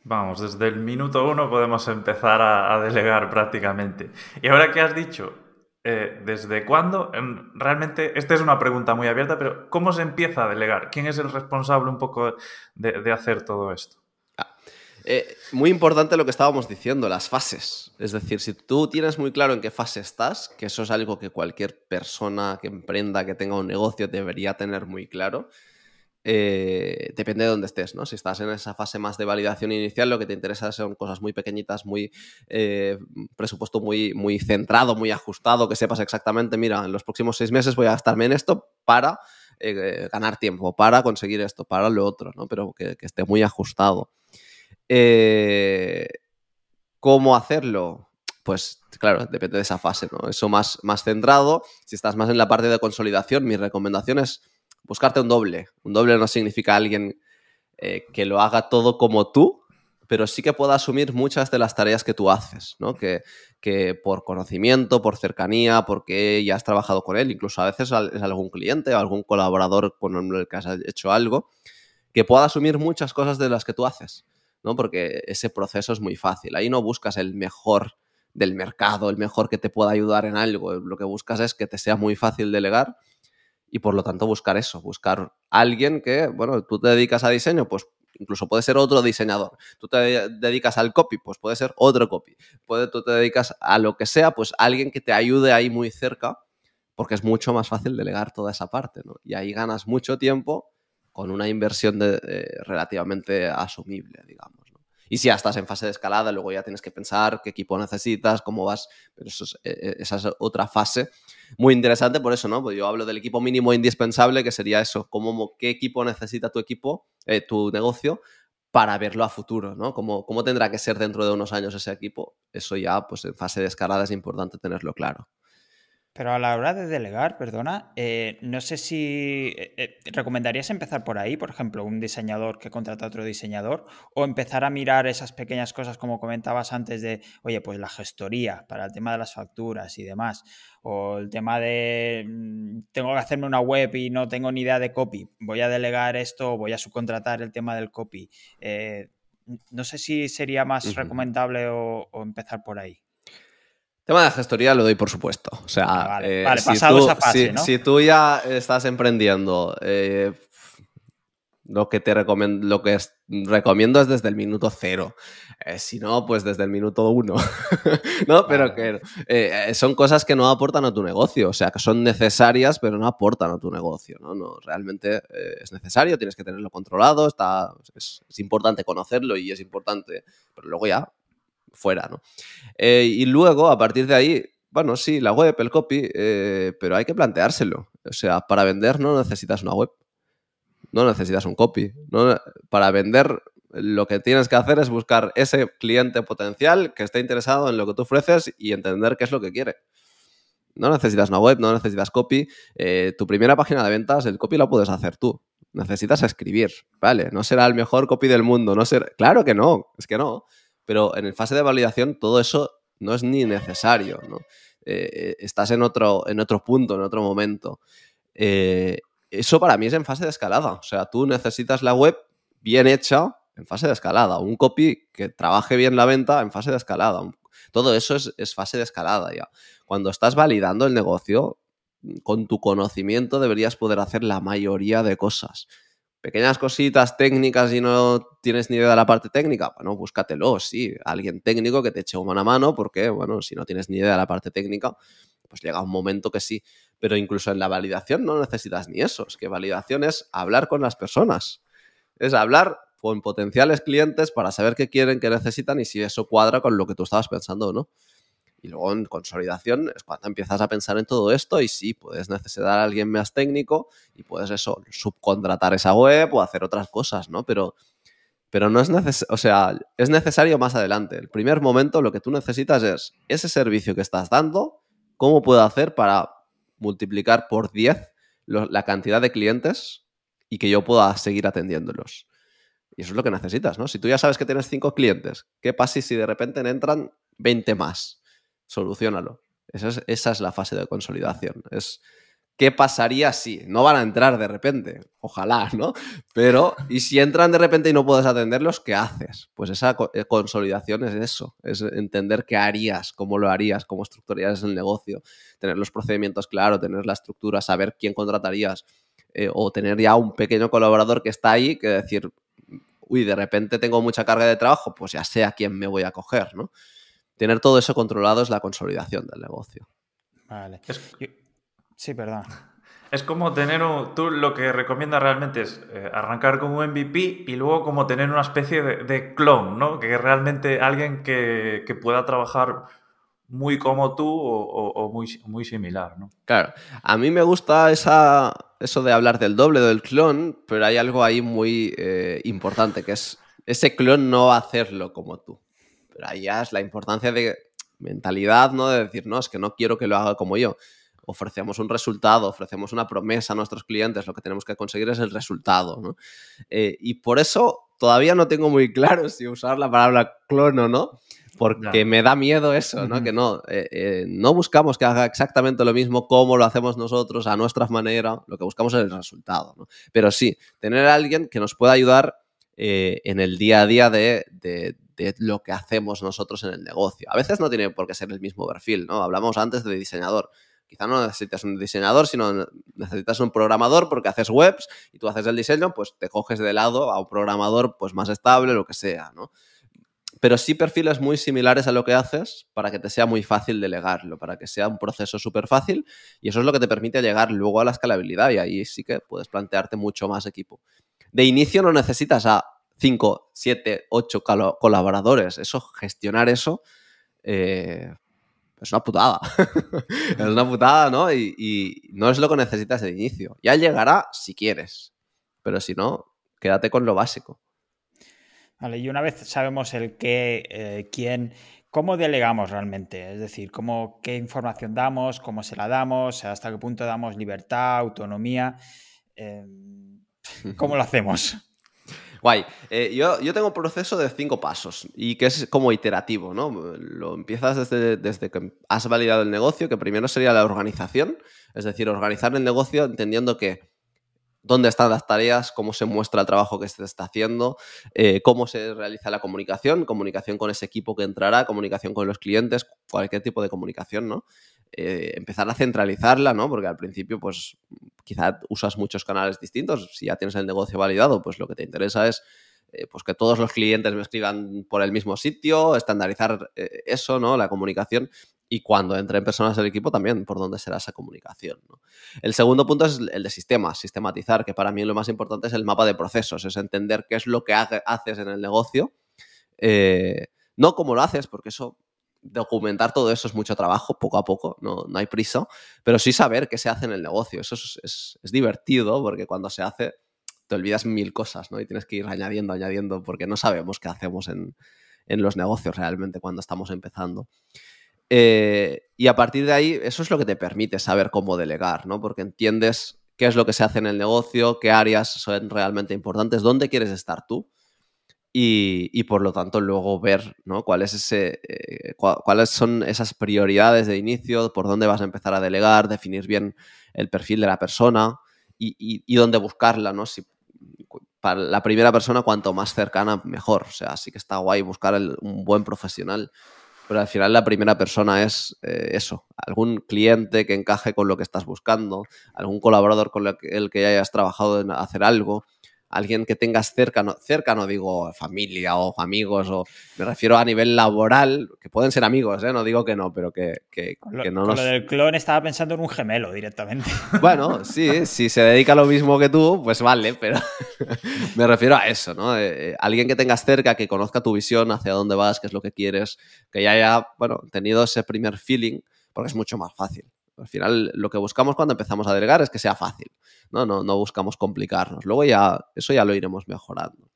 Vamos, desde el minuto uno podemos empezar a, a delegar prácticamente. Y ahora que has dicho eh, ¿desde cuándo? Realmente, esta es una pregunta muy abierta, pero ¿cómo se empieza a delegar? ¿Quién es el responsable un poco de, hacer todo esto? Eh, muy importante lo que estábamos diciendo, las fases. Es decir, si tú tienes muy claro en qué fase estás, que eso es algo que cualquier persona que emprenda, que tenga un negocio, debería tener muy claro, eh, depende de dónde estés, ¿no? Si estás en esa fase más de validación inicial, lo que te interesa son cosas muy pequeñitas, muy eh, presupuesto muy, muy centrado, muy ajustado, que sepas exactamente, mira, en los próximos seis meses voy a gastarme en esto para ganar tiempo, para conseguir esto, para lo otro, ¿no? Pero que, esté muy ajustado. ¿Cómo hacerlo? Pues claro, depende de esa fase, ¿no? Eso más, más centrado. Si estás más en la parte de consolidación, mi recomendación es buscarte un doble. Un doble no significa alguien eh, que lo haga todo como tú, pero sí que pueda asumir muchas de las tareas que tú haces, ¿no? Que, que, por conocimiento, por cercanía, porque ya has trabajado con él, incluso a veces es algún cliente o algún colaborador con el que has hecho algo, que pueda asumir muchas cosas de las que tú haces, ¿no? Porque ese proceso es muy fácil. Ahí no buscas el mejor del mercado, el mejor que te pueda ayudar en algo. Lo que buscas es que te sea muy fácil delegar y por lo tanto buscar eso, buscar alguien que, bueno, tú te dedicas a diseño, pues incluso puede ser otro diseñador. Tú te dedicas al copy, pues puede ser otro copy. Puede, tú te dedicas a lo que sea, pues alguien que te ayude ahí muy cerca, porque es mucho más fácil delegar toda esa parte, ¿no? Y ahí ganas mucho tiempo con una inversión de, eh, relativamente asumible, digamos. Y si ya estás en fase de escalada, luego ya tienes que pensar qué equipo necesitas, cómo vas, pero eso es, eh, eh, esa es otra fase muy interesante por eso, ¿no? Pues yo hablo del equipo mínimo indispensable, que sería eso, cómo, qué equipo necesita tu equipo, tu negocio, para verlo a futuro, ¿no? ¿Cómo, ¿Cómo tendrá que ser dentro de unos años ese equipo? Eso ya, pues en fase de escalada es importante tenerlo claro. Pero a la hora de delegar, perdona, eh, no sé si eh, eh, recomendarías empezar por ahí, por ejemplo, un diseñador que contrata a otro diseñador, o empezar a mirar esas pequeñas cosas como comentabas antes de, oye, pues la gestoría para el tema de las facturas y demás, o el tema de, mm, tengo que hacerme una web y no tengo ni idea de copy, voy a delegar esto, voy a subcontratar el tema del copy. no sé si sería más recomendable o empezar por ahí. Tema de gestoría lo doy por supuesto. O sea, vale, eh, pasado esa fase, si, tú ya estás emprendiendo, eh, Lo que te recomiendo, lo que recomiendo es desde el minuto cero. Eh, si no, pues desde el minuto uno. ¿No? Pero que eh, son cosas que no aportan a tu negocio. O sea, que son necesarias, pero no aportan a tu negocio. No, no realmente eh, es necesario, tienes que tenerlo controlado, está, es, importante conocerlo y es importante, pero luego ya fuera, ¿no? y luego, a partir de ahí, bueno, sí, la web, el copy, pero hay que planteárselo. O sea, para vender no necesitas una web no necesitas un copy. para vender, lo que tienes que hacer es buscar ese cliente potencial que esté interesado en lo que tú ofreces y entender qué es lo que quiere. No necesitas una web, no necesitas copy. Eh, tu primera página de ventas, el copy lo puedes hacer tú. Necesitas escribir, ¿vale? No será el mejor copy del mundo, no ser Claro que no, es que no. Pero en el fase de validación todo eso no es ni necesario, ¿no? Eh, estás en otro, en punto, en otro momento. Eh, eso para mí es en fase de escalada. O sea, tú necesitas la web bien hecha en fase de escalada, un copy que trabaje bien la venta en fase de escalada. Todo eso es, fase de escalada ya. Cuando estás validando el negocio, con tu conocimiento deberías poder hacer la mayoría de cosas. Pequeñas cositas técnicas y no tienes ni idea de la parte técnica, bueno, búscatelo, sí, alguien técnico que te eche mano a mano, porque, bueno, si no tienes ni idea de la parte técnica, pues llega un momento que sí. Pero incluso en la validación no necesitas ni eso. Es que validación es hablar con las personas. Es hablar con potenciales clientes para saber qué quieren, qué necesitan y si eso cuadra con lo que tú estabas pensando o no. Y luego en consolidación es cuando empiezas a pensar en todo esto y sí, puedes necesitar a alguien más técnico y puedes eso, subcontratar esa web o hacer otras cosas, ¿no? Pero, pero no es necesario, o sea, es necesario más adelante. El primer momento lo que tú necesitas es ese servicio que estás dando, ¿cómo puedo hacer para multiplicar por 10 la cantidad de clientes y que yo pueda seguir atendiéndolos. Y eso es lo que necesitas, ¿no? Si tú ya sabes que tienes 5 clientes, ¿qué pasa si de repente entran 20 más? Solucionalo. Esa es, esa es la fase de consolidación. Es ¿Qué pasaría si? No van a entrar de repente, ojalá, ¿no? Pero, ¿y si entran de repente y no puedes atenderlos, qué haces? Pues esa eh, consolidación es eso, es entender qué harías, cómo lo harías, cómo estructurarías el negocio, tener los procedimientos claros, tener la estructura, saber quién contratarías, eh, o tener ya un pequeño colaborador que está ahí, que decir, uy, de repente tengo mucha carga de trabajo, pues ya sé a quién me voy a coger, ¿no? Tener todo eso controlado es la consolidación del negocio. Vale. Sí, perdón. Es como tener un. Tú lo que recomiendas realmente es eh, arrancar con un MVP y luego como tener una especie de, clon, ¿no? Que realmente alguien que, pueda trabajar muy como tú o, muy, muy, similar, ¿no? Claro. A mí me gusta esa, eso de hablar del doble del clon, pero hay algo ahí muy eh, importante, que es ese clon no hacerlo como tú. Pero ahí ya es la importancia de mentalidad, ¿no? De decir, no, es que no quiero que lo haga como yo ofrecemos un resultado, ofrecemos una promesa a nuestros clientes, lo que tenemos que conseguir es el resultado. Eh, y por eso todavía no tengo muy claro si usar la palabra clon o no, porque me da miedo eso, ¿no? Que no, eh, eh, no buscamos que haga exactamente lo mismo como lo hacemos nosotros a nuestra manera, lo que buscamos es el resultado, ¿no? Pero sí, tener a alguien que nos pueda ayudar en el día a día de, de, lo que hacemos nosotros en el negocio. A veces no tiene por qué ser el mismo perfil, ¿no? Hablamos antes de diseñador. Quizá no necesitas un diseñador, sino necesitas un programador porque haces webs y tú haces el diseño, pues te coges de lado a un programador pues más estable, lo que sea, ¿no? Pero sí perfiles muy similares a lo que haces para que te sea muy fácil delegarlo, para que sea un proceso súper fácil y eso es lo que te permite llegar luego a la escalabilidad y ahí sí que puedes plantearte mucho más equipo. De inicio no necesitas a 5, 7, 8 colaboradores, eso, gestionar eso, eh, es una putada. es una putada, ¿no? Y, no es lo que necesitas de inicio. Ya llegará si quieres, pero si no, quédate con lo básico. Vale, y una vez sabemos el qué, eh, quién, ¿cómo delegamos realmente? Es decir, ¿cómo, qué información damos, cómo se la damos, hasta qué punto damos libertad, autonomía. Em, ¿Cómo lo hacemos? Guay. Eh, yo, yo, tengo un proceso de cinco pasos y que es como iterativo, ¿no? Lo empiezas desde, desde que has validado el negocio, que primero sería la organización, es decir, organizar el negocio entendiendo que dónde están las tareas, cómo se muestra el trabajo que se está haciendo, eh, cómo se realiza la comunicación, comunicación con ese equipo que entrará, comunicación con los clientes, cualquier tipo de comunicación, ¿no? Eh, empezar a centralizarla, ¿no? Porque al principio, pues, quizá usas muchos canales distintos. Si ya tienes el negocio validado, pues lo que te interesa es eh, pues que todos los clientes me escriban por el mismo sitio, estandarizar eh, eso, ¿no? La comunicación y cuando entren personas del equipo también por dónde será esa comunicación. El segundo punto es el de sistemas, sistematizar, que para mí lo más importante es el mapa de procesos, es entender qué es lo que haces en el negocio, no cómo lo haces, porque eso, documentar todo eso es mucho trabajo, poco a poco, no, no hay prisa, pero sí saber qué se hace en el negocio. Eso es, es divertido porque cuando se hace te olvidas mil cosas, ¿no? Y tienes que ir añadiendo, añadiendo, porque no sabemos qué hacemos en, los negocios realmente cuando estamos empezando. Eh, y a partir de ahí, eso es lo que te permite saber cómo delegar, ¿no? Porque entiendes qué es lo que se hace en el negocio, qué áreas son realmente importantes, dónde quieres estar tú. Y, por lo tanto luego ver ¿no? ¿Cuál es eh, cuáles son esas prioridades de inicio, por dónde vas a empezar a delegar, definir bien el perfil de la persona y, y dónde buscarla, ¿no? Si para la primera persona, cuanto más cercana, mejor. O sea, sí que está guay buscar un buen profesional, pero al final la primera persona es eh, eso, algún cliente que encaje con lo que estás buscando, algún colaborador con el que hayas trabajado en hacer algo, alguien que tengas cerca, no, cerca no digo familia o amigos, o me refiero a nivel laboral, que pueden ser amigos, ¿eh? no digo que no, pero que, que, no nos... Lo del clon estaba pensando en un gemelo directamente. Bueno, sí, si se dedica a lo mismo que tú, pues vale, pero me refiero a eso, ¿no? Eh, eh, alguien que tengas cerca, que conozca tu visión, hacia dónde vas, qué es lo que quieres, que ya haya, bueno, tenido ese primer feeling, porque es mucho más fácil. Al final, lo que buscamos cuando empezamos a delegar es que sea fácil. ¿no? No, no buscamos complicarnos. Luego ya, eso ya lo iremos mejorando.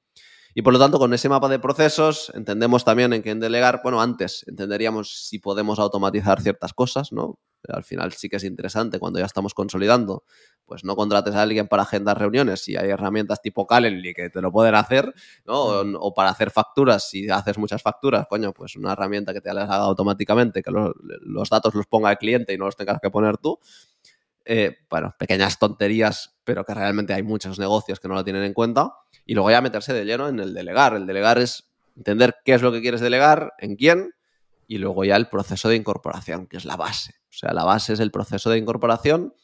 Y por lo tanto, con ese mapa de procesos, entendemos también en qué delegar. Bueno, antes entenderíamos si podemos automatizar ciertas cosas, ¿no? Al final sí que es interesante cuando ya estamos consolidando, pues no contrates a alguien para agendar reuniones si hay herramientas tipo Calendly que te lo pueden hacer, ¿no? O, para hacer facturas, si haces muchas facturas, coño, pues una herramienta que te las haga automáticamente, que los datos los ponga el cliente y no los tengas que poner tú. Eh, bueno, pequeñas tonterías, pero que realmente hay muchos negocios que no lo tienen en cuenta. Y luego ya meterse de lleno en el delegar. El delegar es entender qué es lo que quieres delegar, en quién, y luego ya el proceso de incorporación, que es la base. O sea, la base es el proceso de incorporación,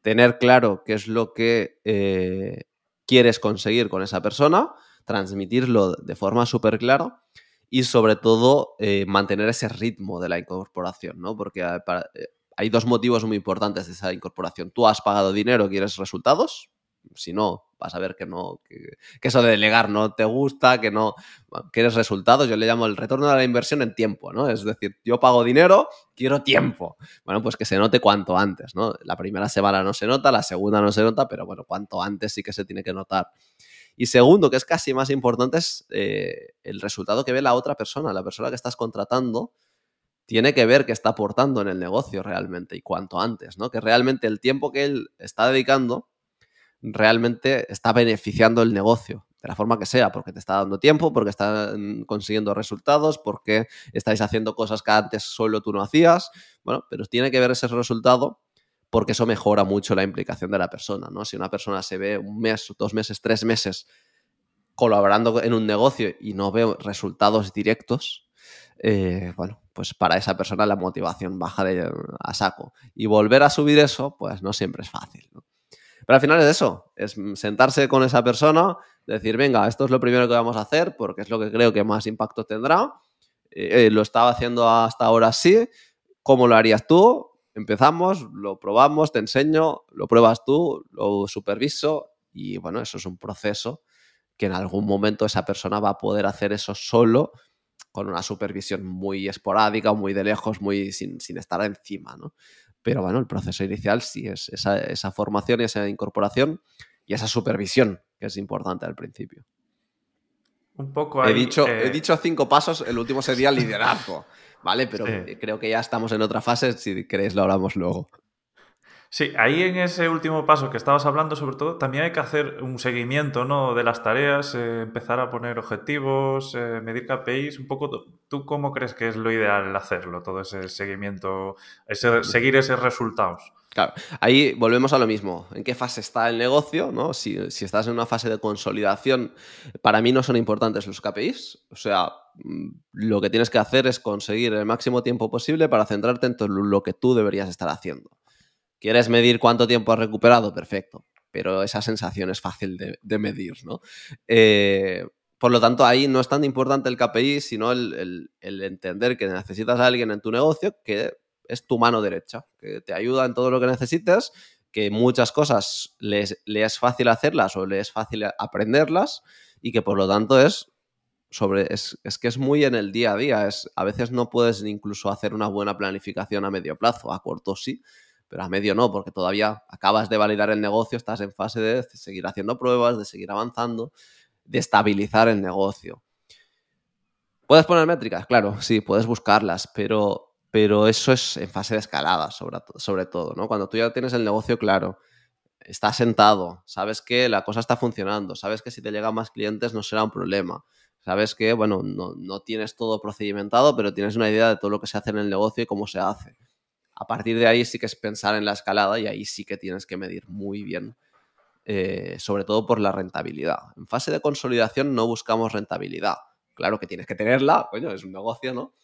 tener claro qué es lo que eh, quieres conseguir con esa persona, transmitirlo de forma súper clara y sobre todo eh, mantener ese ritmo de la incorporación, ¿no? Porque para, hay dos motivos muy importantes de esa incorporación. Tú has pagado dinero, quieres resultados. Si no, vas a ver que no, que, eso de delegar no te gusta, que no quieres resultados. Yo le llamo el retorno de la inversión en tiempo, ¿no? Es decir, yo pago dinero, quiero tiempo. Bueno, pues que se note cuanto antes, ¿no? La primera semana no se nota, la segunda no se nota, pero bueno, cuanto antes sí que se tiene que notar. Y segundo, que es casi más importante, es eh, el resultado que ve la otra persona, la persona que estás contratando tiene que ver qué está aportando en el negocio realmente y cuanto antes, ¿no? Que realmente el tiempo que él está dedicando realmente está beneficiando el negocio, de la forma que sea, porque te está dando tiempo, porque está consiguiendo resultados, porque estáis haciendo cosas que antes solo tú no hacías, bueno, pero tiene que ver ese resultado porque eso mejora mucho la implicación de la persona, ¿no? Si una persona se ve un mes, dos meses, tres meses colaborando en un negocio y no ve resultados directos, eh, bueno, pues para esa persona la motivación baja de, a saco. Y volver a subir eso, pues no siempre es fácil. Pero al final es eso, es sentarse con esa persona, decir, venga, esto es lo primero que vamos a hacer porque es lo que creo que más impacto tendrá. Eh, eh, lo estaba haciendo hasta ahora sí, ¿cómo lo harías tú? Empezamos, lo probamos, te enseño, lo pruebas tú, lo superviso y bueno, eso es un proceso que en algún momento esa persona va a poder hacer eso solo con una supervisión muy esporádica muy de lejos, muy sin, estar encima, ¿no? Pero bueno, el proceso inicial sí es esa, formación y esa incorporación y esa supervisión que es importante al principio. Un poco he, dicho, he eh, dicho cinco pasos, el último sería liderazgo, ¿vale? Pero creo que ya estamos en otra fase, si queréis lo hablamos luego. Sí, ahí en ese último paso que estabas hablando, sobre todo, también hay que hacer un seguimiento ¿no? de las tareas, eh, empezar a poner objetivos, eh, medir KPIs. Un poco, ¿tú cómo crees que es lo ideal hacerlo, todo ese seguimiento, ese, seguir esos resultados? Claro, ahí volvemos a lo mismo. ¿En qué fase está el negocio? ¿no? Si, si, estás en una fase de consolidación, para mí no son importantes los KPIs. O sea, mm, lo que tienes que hacer es conseguir el máximo tiempo posible para centrarte en todo lo que tú deberías estar haciendo. ¿Quieres medir cuánto tiempo has recuperado? Perfecto. Pero esa sensación es fácil de, medir, ¿no? Eh, por lo tanto, ahí no es tan importante el KPI, sino el, entender que necesitas a alguien en tu negocio que es tu mano derecha, que te ayuda en todo lo que necesites, que muchas cosas le es fácil hacerlas o le es fácil aprenderlas y que por lo tanto es sobre es, que es muy en el día a día. Es, a veces no puedes incluso hacer una buena planificación a medio plazo, a corto sí, pero a medio no, porque todavía acabas de validar el negocio, estás en fase de seguir haciendo pruebas, de seguir avanzando, de estabilizar el negocio. ¿Puedes poner métricas? Claro, sí, puedes buscarlas, pero, pero eso es en fase de escalada, sobre, sobre todo, ¿no? Cuando tú ya tienes el negocio claro, estás sentado, sabes que la cosa está funcionando, sabes que si te llegan más clientes no será un problema, sabes que, bueno, no, no tienes todo procedimentado, pero tienes una idea de todo lo que se hace en el negocio y cómo se hace a partir de ahí sí que es pensar en la escalada y ahí sí que tienes que medir muy bien, eh, sobre todo por la rentabilidad. En fase de consolidación no buscamos rentabilidad. Claro que tienes que tenerla, coño, es un negocio, ¿no?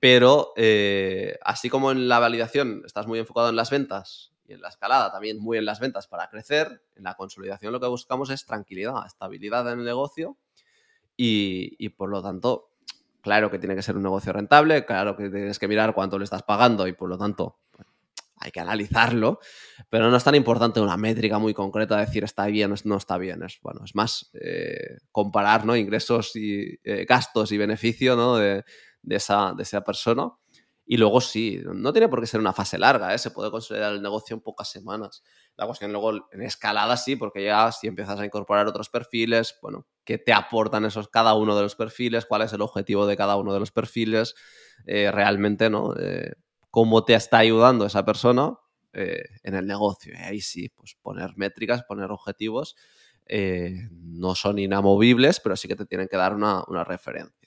Pero eh, así como en la validación estás muy enfocado en las ventas y en la escalada también muy en las ventas para crecer, en la consolidación lo que buscamos es tranquilidad, estabilidad en el negocio y, y por lo tanto Claro que tiene que ser un negocio rentable, claro que tienes que mirar cuánto le estás pagando y por lo tanto hay que analizarlo, pero no es tan importante una métrica muy concreta, decir está bien o no está bien. Es, bueno, es más eh, comparar ¿no? ingresos y eh, gastos y beneficio ¿no? de, esa, de esa persona. Y luego sí, no tiene por qué ser una fase larga, ¿eh? se puede consolidar el negocio en pocas semanas. La cuestión luego en escalada sí, porque ya si empiezas a incorporar otros perfiles, bueno, ¿qué te aportan esos cada uno de los perfiles? ¿Cuál es el objetivo de cada uno de los perfiles? Eh, realmente, ¿no? Eh, ¿Cómo te está ayudando esa persona en el negocio? Ahí sí, pues poner métricas, poner objetivos, no son inamovibles, pero sí que te tienen que dar una, una referencia.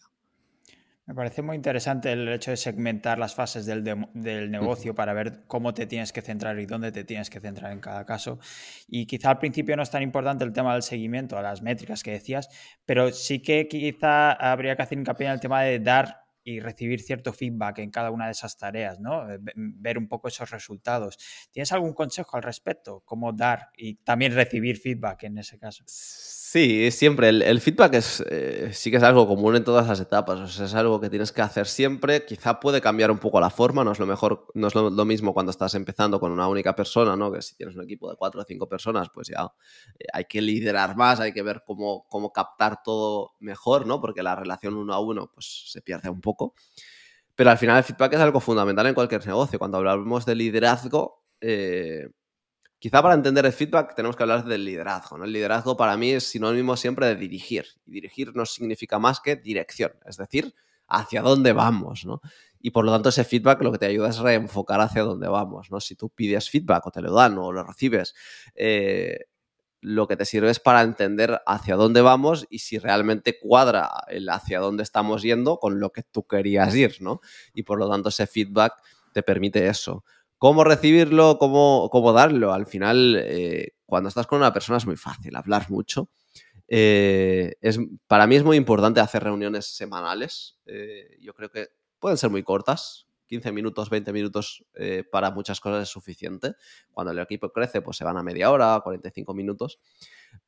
Me parece muy interesante el hecho de segmentar las fases del, del, negocio para ver cómo te tienes que centrar y dónde te tienes que centrar en cada caso. Y quizá al principio no es tan importante el tema del seguimiento, a las métricas que decías, pero sí que quizá habría que hacer hincapié en el tema de dar y recibir cierto feedback en cada una de esas tareas, ¿no? Eh, ver un poco esos resultados. ¿Tienes algún consejo al respecto? ¿Cómo dar y también recibir feedback en ese caso? Sí, siempre. El, feedback es, eh, sí que es algo común en todas las etapas. O sea, es algo que tienes que hacer siempre. Quizá puede cambiar un poco la forma. No es lo mejor, no es lo, mismo cuando estás empezando con una única persona, ¿no? Que si tienes un equipo de cuatro o cinco personas, pues ya eh, hay que liderar más, hay que ver cómo, cómo captar todo mejor, ¿no? Porque la relación uno a uno, pues se pierde un poco. Pero al final el feedback es algo fundamental en cualquier negocio. Cuando hablamos de liderazgo, eh, Quizá para entender el feedback tenemos que hablar del liderazgo. ¿no? El liderazgo para mí es sinónimo siempre de dirigir. Y dirigir no significa más que dirección, es decir, hacia dónde vamos. ¿no? Y por lo tanto ese feedback lo que te ayuda es reenfocar hacia dónde vamos. ¿no? Si tú pides feedback o te lo dan o lo recibes, eh, lo que te sirve es para entender hacia dónde vamos y si realmente cuadra el hacia dónde estamos yendo con lo que tú querías ir. ¿no? Y por lo tanto ese feedback te permite eso. ¿Cómo recibirlo? ¿Cómo, cómo darlo? Al final, eh, cuando estás con una persona es muy fácil hablar mucho. Eh, es, para mí es muy importante hacer reuniones semanales. Eh, yo creo que pueden ser muy cortas. 15 minutos, 20 minutos para muchas cosas es suficiente. Cuando el equipo crece, pues se van a media hora, 45 minutos.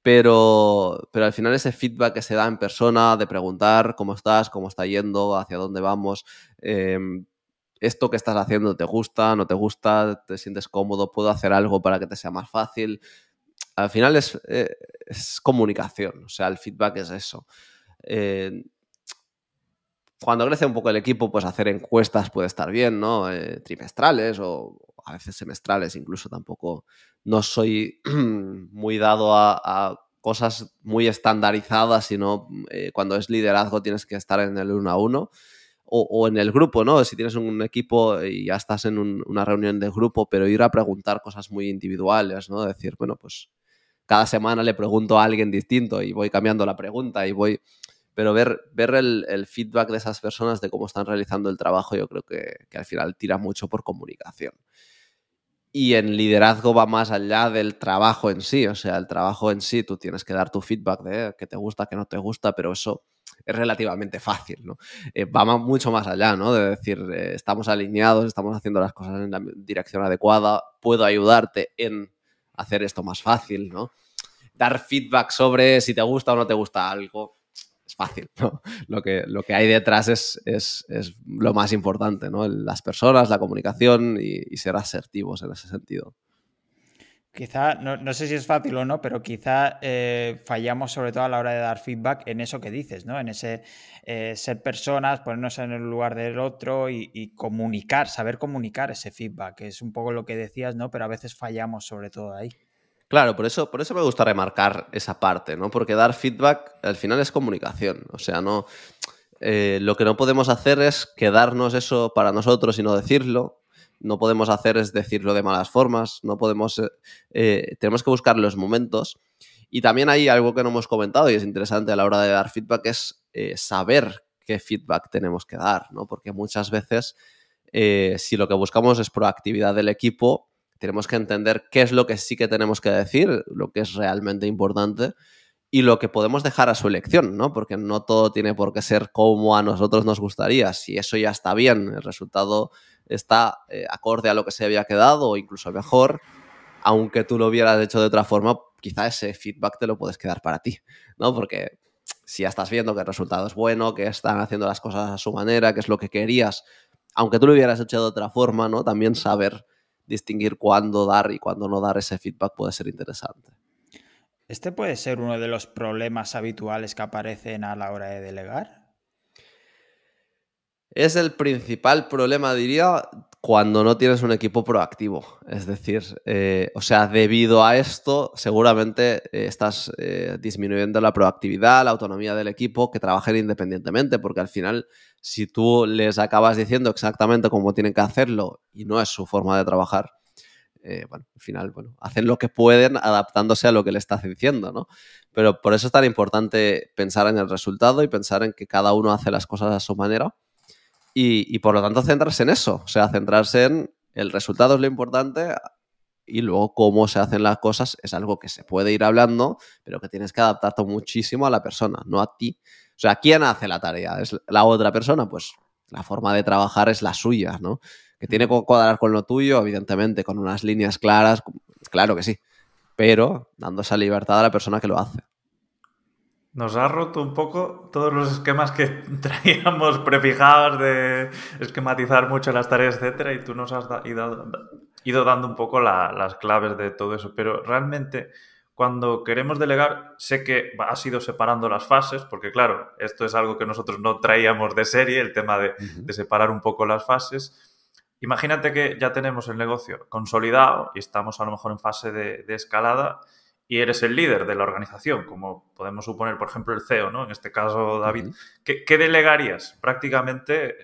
Pero, pero al final ese feedback que se da en persona, de preguntar cómo estás, cómo está yendo, hacia dónde vamos, em, esto que estás haciendo te gusta, no te gusta, te sientes cómodo, puedo hacer algo para que te sea más fácil. Al final es, eh, comunicación, o sea, el feedback es eso. Eh, cuando crece un poco el equipo, pues hacer encuestas puede estar bien, ¿no? Eh, trimestrales o a veces semestrales, incluso tampoco. No soy muy dado a, a, cosas muy estandarizadas, sino cuando es liderazgo tienes que estar en el uno a uno o, en el grupo, ¿no? Si tienes un equipo y ya estás en una reunión de grupo, pero ir a preguntar cosas muy individuales, ¿no? Decir, bueno, pues cada semana le pregunto a alguien distinto y voy cambiando la pregunta y voy... Pero ver, ver el, feedback de esas personas de cómo están realizando el trabajo, yo creo que, que al final tira mucho por comunicación. Y en liderazgo va más allá del trabajo en sí, o sea, el trabajo en sí, tú tienes que dar tu feedback de qué te gusta, qué no te gusta, pero eso es relativamente fácil, ¿no? Eh, va mucho más allá, ¿no? De decir, eh, estamos alineados, estamos haciendo las cosas en la dirección adecuada, puedo ayudarte en hacer esto más fácil, ¿no? Dar feedback sobre si te gusta o no te gusta algo es fácil, ¿no? Lo que, lo que hay detrás es, es, lo más importante, ¿no? Las personas, la comunicación y ser asertivos en ese sentido. Quizá, no, sé si es fácil o no, pero quizá eh, fallamos sobre todo a la hora de dar feedback en eso que dices, ¿no? En ese eh, ser personas, ponernos en el lugar del otro y, comunicar, saber comunicar ese feedback, es un poco lo que decías, ¿no? Pero a veces fallamos sobre todo ahí. Claro, por eso, por eso me gusta remarcar esa parte, ¿no? Porque dar feedback al final es comunicación. O sea, no. Eh, lo que no podemos hacer es quedarnos eso para nosotros y no decirlo no podemos hacer es decirlo de malas formas, no podemos, eh, eh, tenemos que buscar los momentos. Y también hay algo que no hemos comentado y es interesante a la hora de dar feedback, es eh, saber qué feedback tenemos que dar, ¿no? Porque muchas veces, si lo que buscamos es proactividad del equipo, tenemos que entender qué es lo que sí que tenemos que decir, lo que es realmente importante y lo que podemos dejar a su elección, ¿no? Porque no todo tiene por qué ser como a nosotros nos gustaría. Si eso ya está bien, el resultado está eh, acorde a lo que se había quedado o incluso mejor, aunque tú lo hubieras hecho de otra forma, quizá ese feedback te lo puedes quedar para ti, ¿no? Porque si ya estás viendo que el resultado es bueno, que están haciendo las cosas a su manera, que es lo que querías, aunque tú lo hubieras hecho de otra forma, ¿no? También saber distinguir cuándo dar y cuándo no dar ese feedback puede ser interesante. ¿Este puede ser uno de los problemas habituales que aparecen a la hora de delegar? Es el principal problema, diría, cuando no tienes un equipo proactivo. Es decir, eh, o sea, debido a esto, seguramente eh, estás eh, disminuyendo la proactividad, la autonomía del equipo, que trabajen independientemente, porque al final, si tú les acabas diciendo exactamente cómo tienen que hacerlo y no es su forma de trabajar, bueno, al final, bueno, hacen lo que pueden adaptándose a lo que le estás diciendo, ¿no? Pero por eso es tan importante pensar en el resultado y pensar en que cada uno hace las cosas a su manera y, por lo tanto centrarse en eso, o sea, centrarse en el resultado es lo importante y luego cómo se hacen las cosas es algo que se puede ir hablando, pero que tienes que adaptarte muchísimo a la persona, no a ti. O sea, ¿quién hace la tarea? ¿Es la otra persona? Pues la forma de trabajar es la suya, ¿no? Que tiene que cuadrar con lo tuyo, evidentemente, con unas líneas claras, claro que sí, pero dando esa libertad a la persona que lo hace. Nos ha roto un poco todos los esquemas que traíamos prefijados de esquematizar mucho las tareas, etcétera, y tú nos has ido, dando un poco las claves de todo eso. Pero realmente, cuando queremos delegar, sé que has ido separando las fases, porque claro, esto es algo que nosotros no traíamos de serie, el tema de, separar un poco las fases. Imagínate que ya tenemos el negocio consolidado y estamos a lo mejor en fase de, de escalada y eres el líder de la organización, como podemos suponer, por ejemplo, el CEO, ¿no? En este caso, David, ¿qué, delegarías? Prácticamente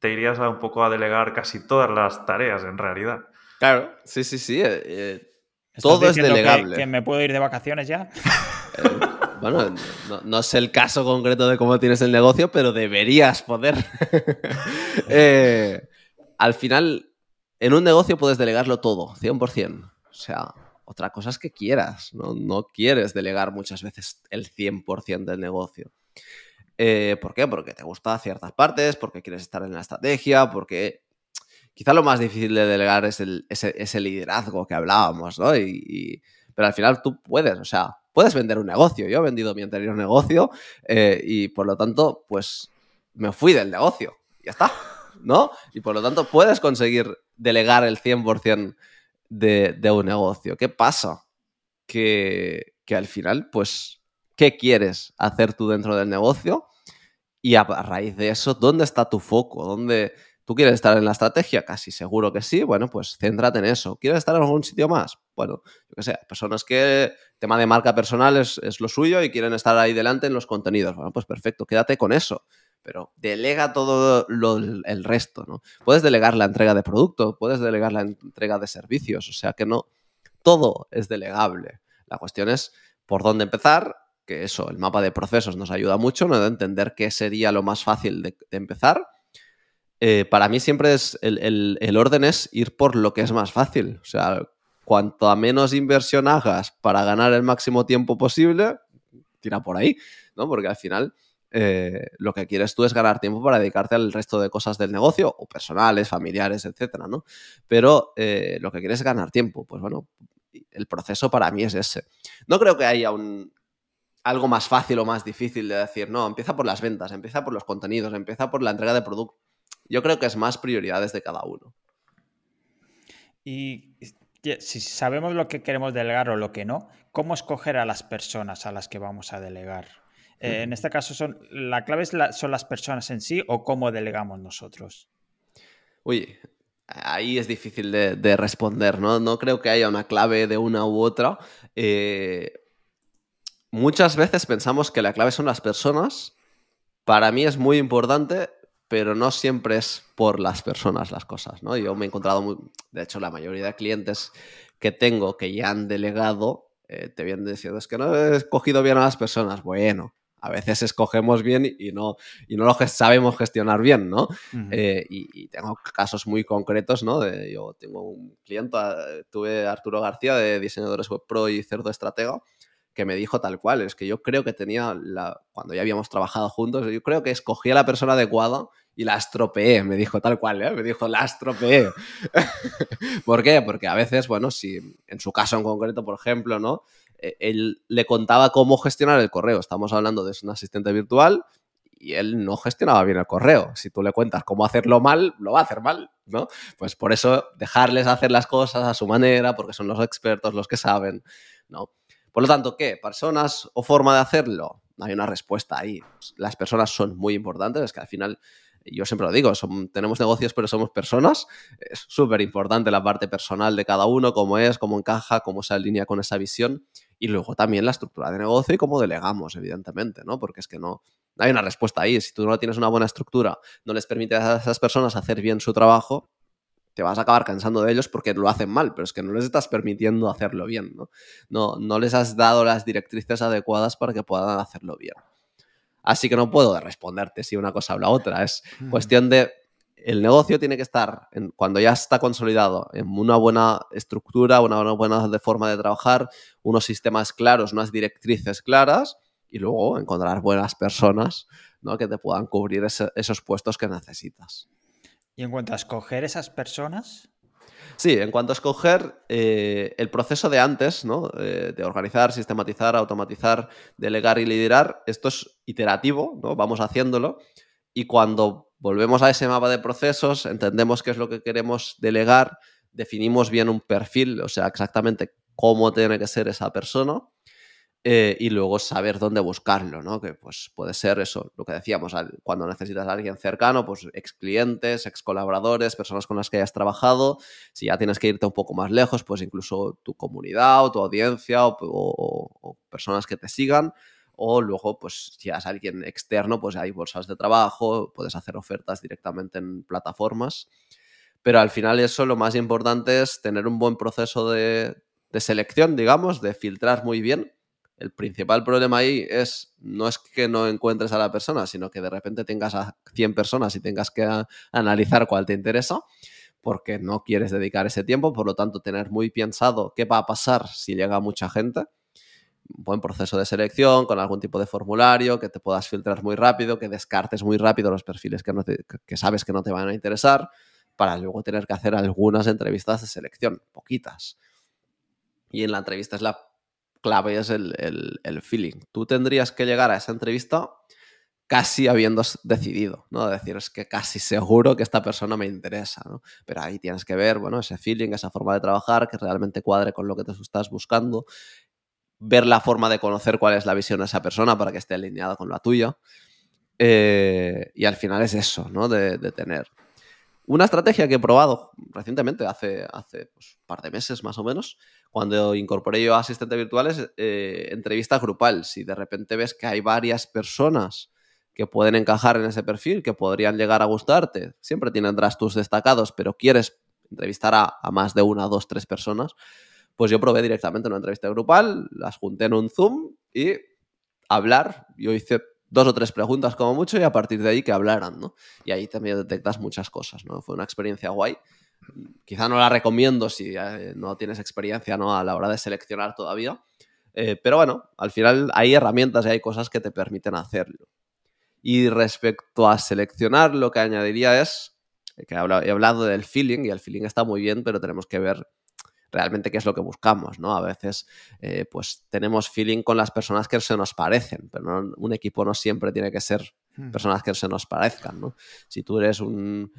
te irías a un poco a delegar casi todas las tareas, en realidad. Claro, sí, sí, sí. Eh, eh, todo es delegable. Que, me puedo ir de vacaciones ya? Eh, bueno, no, sé el caso concreto de cómo tienes el negocio, pero deberías poder. al final, en un negocio puedes delegarlo todo, 100%. O sea, otra cosa es que quieras, ¿no? quieres delegar muchas veces el 100% del negocio. Eh, ¿Por qué? Porque te gusta ciertas partes, porque quieres estar en la estrategia, porque quizá lo más difícil de delegar es el, ese, liderazgo que hablábamos, ¿no? Y, pero al final tú puedes, o sea, puedes vender un negocio. Yo he vendido mi anterior negocio eh, y por lo tanto, pues me fui del negocio. Ya está, ¿no? Y por lo tanto puedes conseguir delegar el 100% de, un negocio. ¿Qué pasa? Que, al final, pues, ¿qué quieres hacer tú dentro del negocio? Y a, raíz de eso, ¿dónde está tu foco? ¿Dónde tú quieres estar en la estrategia? Casi seguro que sí. Bueno, pues céntrate en eso. ¿Quieres estar en algún sitio más? Bueno, yo qué sé, personas que tema de marca personal es, es lo suyo y quieren estar ahí delante en los contenidos. Bueno, pues perfecto, quédate con eso pero delega todo el resto, ¿no? Puedes delegar la entrega de producto, puedes delegar la entrega de servicios, o sea que no, todo es delegable. La cuestión es por dónde empezar, que eso, el mapa de procesos nos ayuda mucho, ¿no? De entender qué sería lo más fácil de, empezar. Eh, para mí siempre es, el, el orden es ir por lo que es más fácil, o sea, cuanto a menos inversión hagas para ganar el máximo tiempo posible, tira por ahí, ¿no? Porque al final eh, lo que quieres tú es ganar tiempo para dedicarte al resto de cosas del negocio, o personales, familiares, etcétera, ¿no? Pero eh, lo que quieres es ganar tiempo. Pues bueno, el proceso para mí es ese. No creo que haya un, algo más fácil o más difícil de decir, no, empieza por las ventas, empieza por los contenidos, empieza por la entrega de producto. Yo creo que es más prioridades de cada uno. Y si sabemos lo que queremos delegar o lo que no, ¿cómo escoger a las personas a las que vamos a delegar? Eh, en este caso, ¿la clave son las personas en sí o cómo delegamos nosotros? Uy, ahí es difícil de, responder, ¿no? No creo que haya una clave de una u otra. Eh, muchas veces pensamos que la clave son las personas. Para mí es muy importante pero no siempre es por las personas las cosas, ¿no? Yo me he encontrado, muy, de hecho, la mayoría de clientes que tengo que ya han delegado, eh, te vienen diciendo, es que no he escogido bien a las personas. Bueno, a veces escogemos bien y no, y no lo sabemos gestionar bien, ¿no? Eh, y, tengo casos muy concretos, ¿no? yo tengo un cliente, tuve Arturo García de Diseñadores Web Pro y Cerdo Estratega, que me dijo tal cual, es que yo creo que tenía, la, cuando ya habíamos trabajado juntos, yo creo que escogí a la persona adecuada y la estropeé, me dijo tal cual, ¿eh? me dijo la estropeé. ¿Por qué? Porque a veces, bueno, si en su caso en concreto, por ejemplo, ¿no? Él le contaba cómo gestionar el correo. Estamos hablando de un asistente virtual y él no gestionaba bien el correo. Si tú le cuentas cómo hacerlo mal, lo va a hacer mal, ¿no? Pues por eso dejarles hacer las cosas a su manera, porque son los expertos los que saben, ¿no? Por lo tanto, ¿qué? ¿Personas o forma de hacerlo? Hay una respuesta ahí. Las personas son muy importantes, es que al final yo siempre lo digo, tenemos negocios pero somos personas, es súper importante la parte personal de cada uno, cómo es, cómo encaja, cómo se alinea con esa visión y luego también la estructura de negocio y cómo delegamos, evidentemente, ¿no? Porque es que no, hay una respuesta ahí. Si tú no tienes una buena estructura, no les permites a esas personas hacer bien su trabajo, te vas a acabar cansando de ellos porque lo hacen mal, pero es que no les estás permitiendo hacerlo bien, ¿no? No, no les has dado las directrices adecuadas para que puedan hacerlo bien. Así que no puedo responderte si una cosa o la otra. Es cuestión de. El negocio tiene que estar, cuando ya está consolidado, en una buena estructura, una buena forma de trabajar, unos sistemas claros, unas directrices claras y luego encontrar buenas personas ¿no? que te puedan cubrir esos puestos que necesitas. Y en cuanto a escoger esas personas, Sí, en cuanto a escoger eh, el proceso de antes, ¿no? Eh, de organizar, sistematizar, automatizar, delegar y liderar, esto es iterativo, ¿no? Vamos haciéndolo. Y cuando volvemos a ese mapa de procesos, entendemos qué es lo que queremos delegar, definimos bien un perfil, o sea, exactamente cómo tiene que ser esa persona eh, y luego saber dónde buscarlo, ¿no? Que pues puede ser eso, lo que decíamos, cuando necesitas a alguien cercano, pues ex clientes, ex colaboradores, personas con las que hayas trabajado. Si ya tienes que irte un poco más lejos, pues incluso tu comunidad o tu audiencia o, personas que te sigan. O luego, pues si es alguien externo, pues hay bolsas de trabajo, puedes hacer ofertas directamente en plataformas. Pero al final eso lo más importante es tener un buen proceso de, selección, digamos, de filtrar muy bien el principal problema ahí es, no es que no encuentres a la persona, sino que de repente tengas a 100 personas y tengas que analizar cuál te interesa, porque no quieres dedicar ese tiempo, por lo tanto, tener muy pensado qué va a pasar si llega mucha gente. Buen proceso de selección, con algún tipo de formulario, que te puedas filtrar muy rápido, que descartes muy rápido los perfiles que, que sabes que no te van a interesar, para luego tener que hacer algunas entrevistas de selección, poquitas. Y en la entrevista es la clave es el, feeling. Tú tendrías que llegar a esa entrevista casi habiendo decidido, ¿no? Decir, es que casi seguro que esta persona me interesa, ¿no? Pero ahí tienes que ver, bueno, ese feeling, esa forma de trabajar, que realmente cuadre con lo que te estás buscando, ver la forma de conocer cuál es la visión de esa persona para que esté alineada con la tuya. Eh, y al final es eso, ¿no? De, tener. Una estrategia que he probado recientemente, hace, hace pues, un par de meses más o menos, cuando incorporé yo a asistentes virtuales, eh, entrevista grupal. Si de repente ves que hay varias personas que pueden encajar en ese perfil, que podrían llegar a gustarte, siempre tendrás tus destacados, pero quieres entrevistar a, más de una, dos, tres personas, pues yo probé directamente una entrevista grupal, las junté en un Zoom y hablar. Yo hice dos o tres preguntas como mucho y a partir de ahí que hablaran, ¿no? Y ahí también detectas muchas cosas, ¿no? Fue una experiencia guay quizá no la recomiendo si eh, no tienes experiencia ¿no? a la hora de seleccionar todavía. Eh, pero bueno, al final hay herramientas y hay cosas que te permiten hacerlo. Y respecto a seleccionar, lo que añadiría es que he hablado del feeling y el feeling está muy bien, pero tenemos que ver realmente qué es lo que buscamos, ¿no? A veces, eh, pues tenemos feeling con las personas que se nos parecen, pero un equipo no siempre tiene que ser hmm. personas que se nos parezcan, ¿no? Si tú eres un,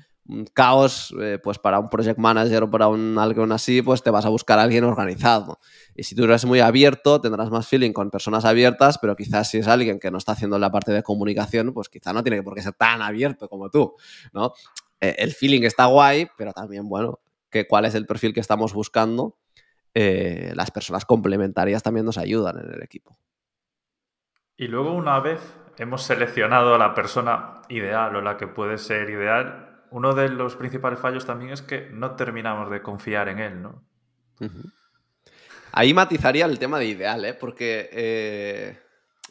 caos, eh, pues para un project manager o para un algo así, pues te vas a buscar a alguien organizado. Y si tú eres muy abierto, tendrás más feeling con personas abiertas, pero quizás si es alguien que no está haciendo la parte de comunicación, pues quizás no tiene por qué ser tan abierto como tú, ¿no? Eh, el feeling está guay, pero también, bueno, que cuál es el perfil que estamos buscando, eh, las personas complementarias también nos ayudan en el equipo. Y luego una vez hemos seleccionado a la persona ideal o la que puede ser ideal, uno de los principales fallos también es que no terminamos de confiar en él, ¿no? Ahí matizaría el tema de ideal, ¿eh? porque eh,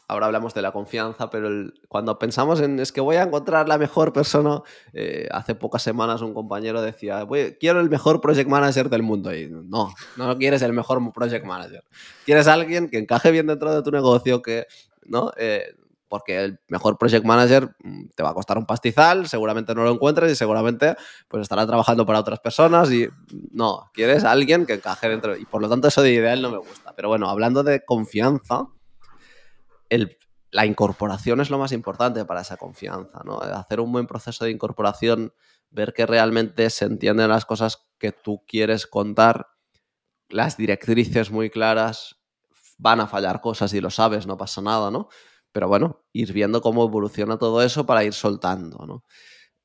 ahora hablamos de la confianza, pero cuando pensamos en es que voy a encontrar la mejor persona, eh, hace pocas semanas un compañero decía, quiero el mejor project manager del mundo. Y no, no quieres el mejor project manager. Quieres alguien que encaje bien dentro de tu negocio, que, ¿no? Eh, porque el mejor project manager mm, te va a costar un pastizal, seguramente no lo encuentres y seguramente pues estará trabajando para otras personas y no, quieres alguien que encaje dentro y por lo tanto eso de ideal no me gusta. Pero bueno, hablando de confianza, la incorporación es lo más importante para esa confianza, ¿no? Hacer un buen proceso de incorporación, ver que realmente se entienden las cosas que tú quieres contar, las directrices muy claras, van a fallar cosas y lo sabes, no pasa nada, ¿no? Pero bueno, ir viendo cómo evoluciona todo eso para ir soltando, ¿no?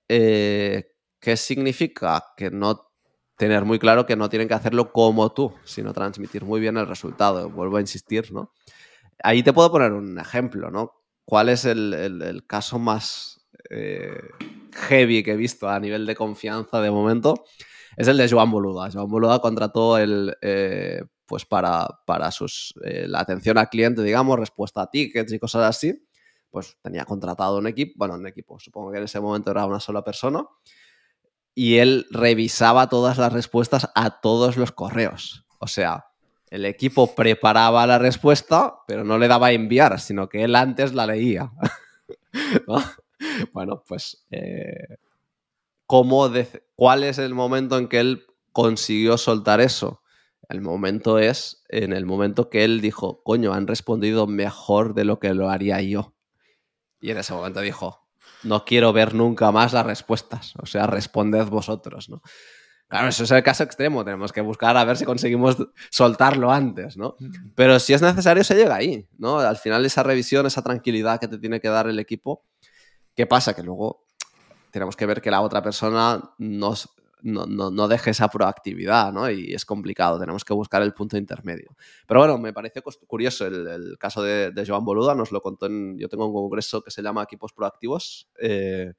Eh, ¿Qué significa? Que no tener muy claro que no tienen que hacerlo como tú, sino transmitir muy bien el resultado. Vuelvo a insistir, ¿no? Ahí te puedo poner un ejemplo, ¿no? ¿Cuál es el, caso más eh, heavy que he visto a nivel de confianza de momento? Es el de Joan Boluda. Joan Boluda contrató el, eh, pues para, para sus, eh, la atención al cliente, digamos, respuesta a tickets y cosas así. Pues tenía contratado un equipo, bueno, un equipo, supongo que en ese momento era una sola persona. Y él revisaba todas las respuestas a todos los correos. O sea, el equipo preparaba la respuesta, pero no le daba a enviar, sino que él antes la leía. Bueno, pues, eh, ¿cuál es el momento en que él consiguió soltar eso? El momento es en el momento que él dijo, coño, han respondido mejor de lo que lo haría yo. Y en ese momento dijo, no quiero ver nunca más las respuestas, o sea, responded vosotros, ¿no? Claro, eso es el caso extremo, tenemos que buscar a ver si conseguimos soltarlo antes, ¿no? Pero si es necesario, se llega ahí, ¿no? Al final esa revisión, esa tranquilidad que te tiene que dar el equipo, ¿qué pasa? Que luego tenemos que ver que la otra persona nos, no, deje esa proactividad, ¿no? Y es complicado, tenemos que buscar el punto intermedio. Pero bueno, me parece curioso el, caso de, Joan Boluda, nos lo contó en, yo tengo un congreso que se llama Equipos Proactivos, eh,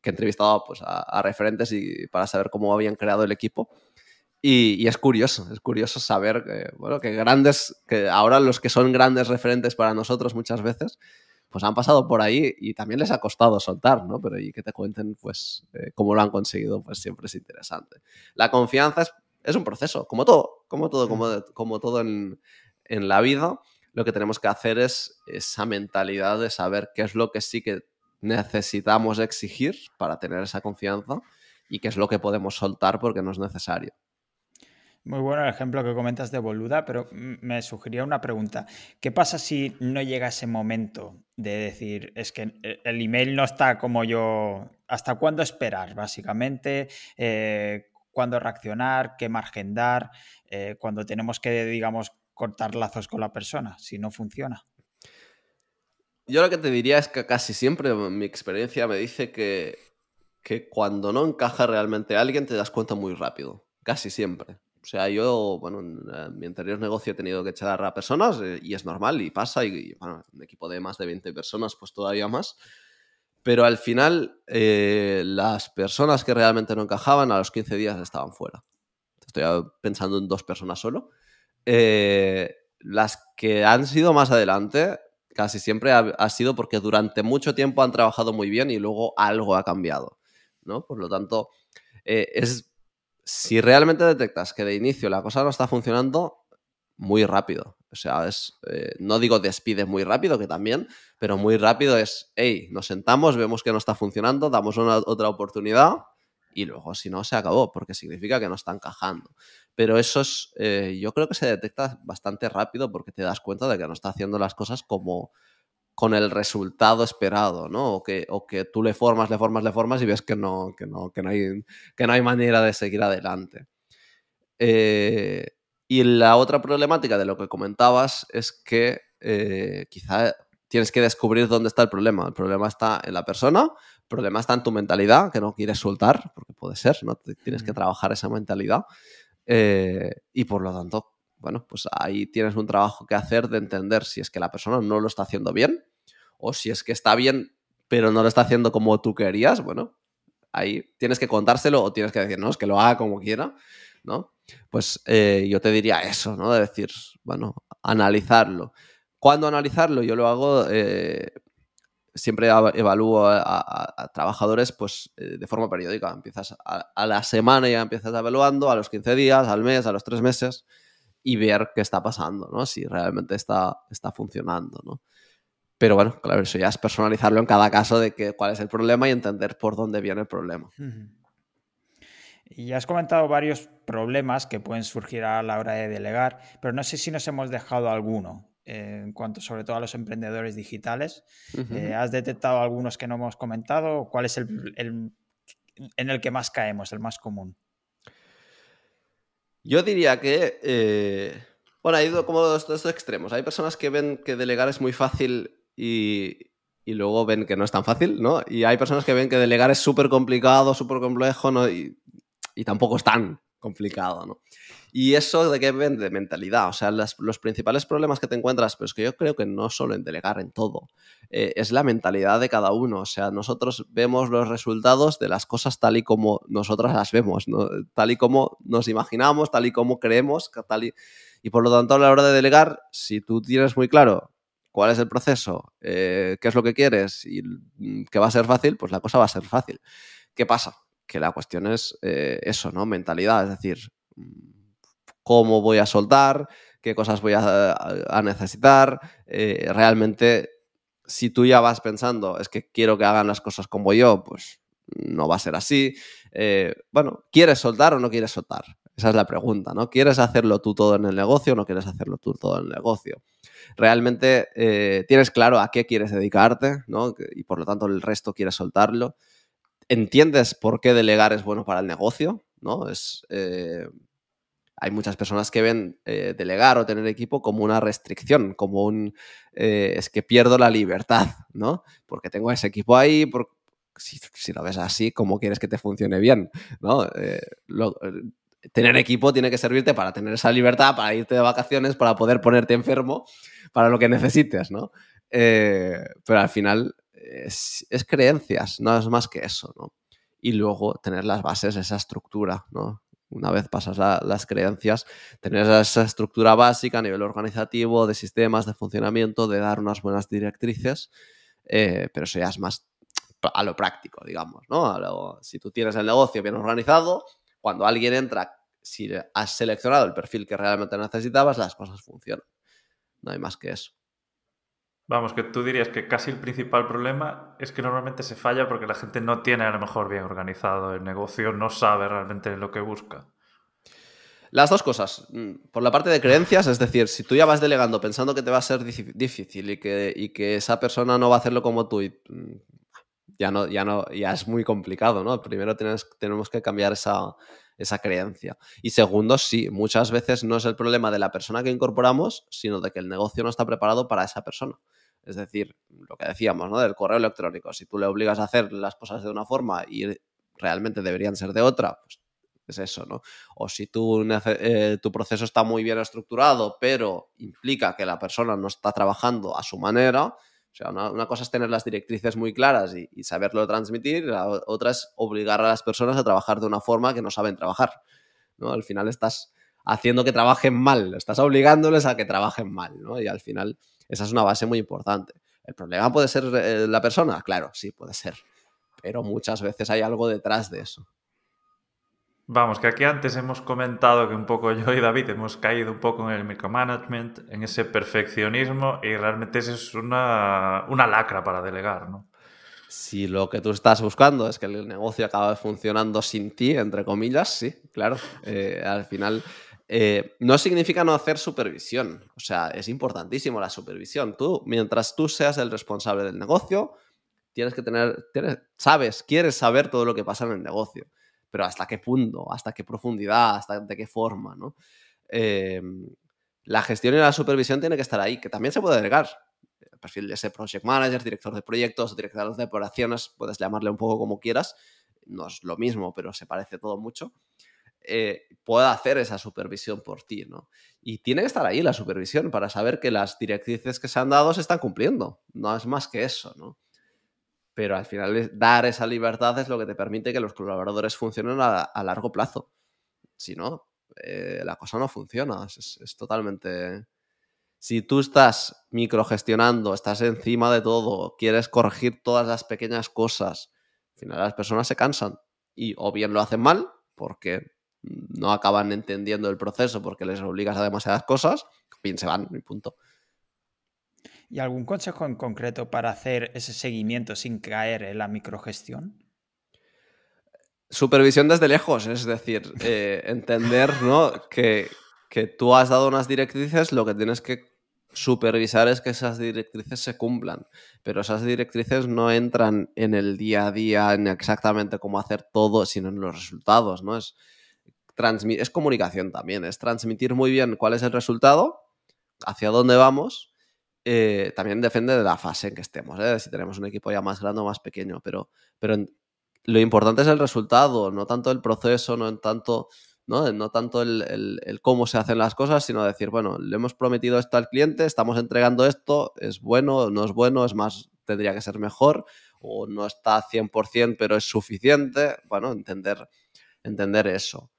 que he entrevistado pues, a, referentes y para saber cómo habían creado el equipo. Y, es curioso, es curioso saber que, bueno, que grandes, que ahora los que son grandes referentes para nosotros muchas veces, pues han pasado por ahí y también les ha costado soltar, ¿no? Pero y que te cuenten, pues, eh, cómo lo han conseguido, pues siempre es interesante. La confianza es, es un proceso, como todo, como todo, como, como todo en, en la vida. Lo que tenemos que hacer es esa mentalidad de saber qué es lo que sí que necesitamos exigir para tener esa confianza y qué es lo que podemos soltar porque no es necesario. Muy bueno el ejemplo que comentas de Boluda, pero me sugería una pregunta. ¿Qué pasa si no llega ese momento de decir, es que el email no está como yo, ¿hasta cuándo esperar, básicamente? Eh, ¿Cuándo reaccionar? ¿Qué margen dar? Eh, cuando tenemos que, digamos, cortar lazos con la persona, si no funciona. Yo lo que te diría es que casi siempre mi experiencia me dice que, que cuando no encaja realmente alguien te das cuenta muy rápido. Casi siempre. O sea, yo, bueno, en mi anterior negocio he tenido que echar a personas eh, y es normal y pasa. Y, bueno, un equipo de más de 20 personas, pues todavía más. Pero al final, eh, las personas que realmente no encajaban a los 15 días estaban fuera. Estoy pensando en dos personas solo. Eh, las que han sido más adelante casi siempre ha, sido porque durante mucho tiempo han trabajado muy bien y luego algo ha cambiado, ¿no? Por lo tanto, eh, es, si realmente detectas que de inicio la cosa no está funcionando, muy rápido. O sea, es, eh, no digo despide muy rápido, que también, pero muy rápido es, hey, nos sentamos, vemos que no está funcionando, damos una, otra oportunidad y luego si no se acabó, porque significa que no está encajando. Pero eso es, eh, yo creo que se detecta bastante rápido porque te das cuenta de que no está haciendo las cosas como con el resultado esperado, ¿no? O que, o que tú le formas, le formas, le formas y ves que no, que no, que no, hay, que no hay manera de seguir adelante. Eh, y la otra problemática de lo que comentabas es que eh, quizá tienes que descubrir dónde está el problema. El problema está en la persona, el problema está en tu mentalidad, que no quieres soltar, porque puede ser, ¿no? Tienes que trabajar esa mentalidad. Eh, y por lo tanto, bueno, pues ahí tienes un trabajo que hacer de entender si es que la persona no lo está haciendo bien o si es que está bien, pero no lo está haciendo como tú querías. Bueno, ahí tienes que contárselo o tienes que decir, no, es que lo haga como quiera, ¿no? Pues eh, yo te diría eso, ¿no? De decir, bueno, analizarlo. ¿Cuándo analizarlo? Yo lo hago, eh, siempre evalúo a, trabajadores pues eh, de forma periódica. Empiezas a, la semana ya empiezas evaluando, a los 15 días, al mes, a los 3 meses y ver qué está pasando, ¿no? Si realmente está, está funcionando, ¿no? Pero bueno, claro, eso ya es personalizarlo en cada caso de que, cuál es el problema y entender por dónde viene el problema. Y has comentado varios problemas que pueden surgir a la hora de delegar, pero no sé si nos hemos dejado alguno eh, en cuanto sobre todo a los emprendedores digitales. Eh, ¿Has detectado algunos que no hemos comentado? ¿Cuál es el, en el que más caemos, el más común? Yo diría que, eh, bueno, hay como dos, dos, extremos. Hay personas que ven que delegar es muy fácil y, y luego ven que no es tan fácil, ¿no? Y hay personas que ven que delegar es súper complicado, súper complejo, ¿no? Y y tampoco es tan complicado, ¿no? Y eso de qué ven de mentalidad, o sea, los principales problemas que te encuentras, pero es que yo creo que no solo en delegar en todo, eh, es la mentalidad de cada uno, o sea, nosotros vemos los resultados de las cosas tal y como nosotras las vemos, tal y como nos imaginamos, tal y como creemos, tal y... y por lo tanto a la hora de delegar, si tú tienes muy claro cuál es el proceso, eh, qué es lo que quieres y mm, que va a ser fácil, pues la cosa va a ser fácil. ¿Qué pasa? que la cuestión es eh, eso, ¿no? Mentalidad, es decir, cómo voy a soltar, qué cosas voy a, necesitar. Eh, realmente, si tú ya vas pensando, es que quiero que hagan las cosas como yo, pues no va a ser así. Eh, bueno, ¿quieres soltar o no quieres soltar? Esa es la pregunta, ¿no? ¿Quieres hacerlo tú todo en el negocio o no quieres hacerlo tú todo en el negocio? Realmente tienes claro a qué quieres dedicarte, ¿no? Y por lo tanto el resto quieres soltarlo entiendes por qué delegar es bueno para el negocio, ¿no? Es, eh, hay muchas personas que ven eh, delegar o tener equipo como una restricción, como un, eh, es que pierdo la libertad, ¿no? Porque tengo ese equipo ahí, si, lo ves así, ¿cómo quieres que te funcione bien? ¿no? tener equipo tiene que servirte para tener esa libertad, para irte de vacaciones, para poder ponerte enfermo, para lo que necesites, ¿no? pero al final es, creencias, no es más que eso, ¿no? Y luego tener las bases, esa estructura, ¿no? Una vez pasas las creencias, tener esa estructura básica a nivel organizativo, de sistemas, de funcionamiento, de dar unas buenas directrices, eh, pero eso ya es más a lo práctico, digamos, ¿no? si tú tienes el negocio bien organizado, cuando alguien entra, si has seleccionado el perfil que realmente necesitabas, las cosas funcionan. No hay más que eso. Vamos, que tú dirías que casi el principal problema es que normalmente se falla porque la gente no tiene a lo mejor bien organizado el negocio, no sabe realmente lo que busca. Las dos cosas. Mm, por la parte de creencias, es decir, si tú ya vas delegando pensando que te va a ser difícil y que, que esa persona no va a hacerlo como tú, mm, ya, no, ya, no, ya es muy complicado, ¿no? Primero tenemos que cambiar esa, esa creencia. Y segundo, sí, muchas veces no es el problema de la persona que incorporamos, sino de que el negocio no está preparado para esa persona. Es decir, lo que decíamos, ¿no? Del correo electrónico. Si tú le obligas a hacer las cosas de una forma y realmente deberían ser de otra, pues es eso, ¿no? O si tú, eh, tu proceso está muy bien estructurado, pero implica que la persona no está trabajando a su manera, o sea, una, cosa es tener las directrices muy claras y, saberlo transmitir, la otra es obligar a las personas a trabajar de una forma que no saben trabajar, ¿no? Al final estás haciendo que trabajen mal, estás obligándoles a que trabajen mal, ¿no? Y al final esa es una base muy importante. ¿El problema puede ser eh, la persona? Claro, sí, puede ser. Pero muchas veces hay algo detrás de eso. Vamos, que aquí antes hemos comentado que un poco yo y David hemos caído un poco en el micromanagement, en ese perfeccionismo y realmente eso es una, una lacra para delegar, ¿no? Si lo que tú estás buscando es que el negocio acabe funcionando sin ti, entre comillas, sí, claro. Eh, al final, eh, no significa no hacer supervisión. O sea, es importantísimo la supervisión. Tú, mientras tú seas el responsable del negocio, tienes que tener, sabes, quieres saber todo lo que pasa en el negocio pero hasta qué punto, hasta qué profundidad, hasta de qué forma, ¿no? Em, la gestión y la supervisión tiene que estar ahí, que también se puede delegar. El perfil de ese project manager, director de proyectos, director de operaciones, puedes llamarle un poco como quieras, no es lo mismo, pero se parece todo mucho. Eh, puede hacer esa supervisión por ti, ¿no? Y tiene que estar ahí la supervisión para saber que las directrices que se han dado se están cumpliendo. No es más que eso, ¿no? pero al final dar esa libertad es lo que te permite que los colaboradores funcionen a, largo plazo. Si no, eh, la cosa no funciona. Es, totalmente. Si tú estás microgestionando, estás encima de todo, quieres corregir todas las pequeñas cosas, al final las personas se cansan y o bien lo hacen mal porque no acaban entendiendo el proceso porque les obligas a demasiadas cosas, bien se van, y punto. ¿Y algún consejo en concreto para hacer ese seguimiento sin caer en la microgestión? Supervisión desde lejos, es decir, eh, entender ¿no? que, que tú has dado unas directrices, lo que tienes que supervisar es que esas directrices se cumplan, pero esas directrices no entran en el día a día, en exactamente cómo hacer todo, sino en los resultados, ¿no? Es, es comunicación también, es transmitir muy bien cuál es el resultado, hacia dónde vamos eh, también depende de la fase en que estemos, ¿eh? si tenemos un equipo ya más grande o más pequeño, pero, pero lo importante es el resultado, no tanto el proceso, no tanto, no, no tanto el, cómo se hacen las cosas, sino decir, bueno, le hemos prometido esto al cliente, estamos entregando esto, es bueno, no es bueno, es más, tendría que ser mejor, o no está 100%, pero es suficiente, bueno, entender, entender eso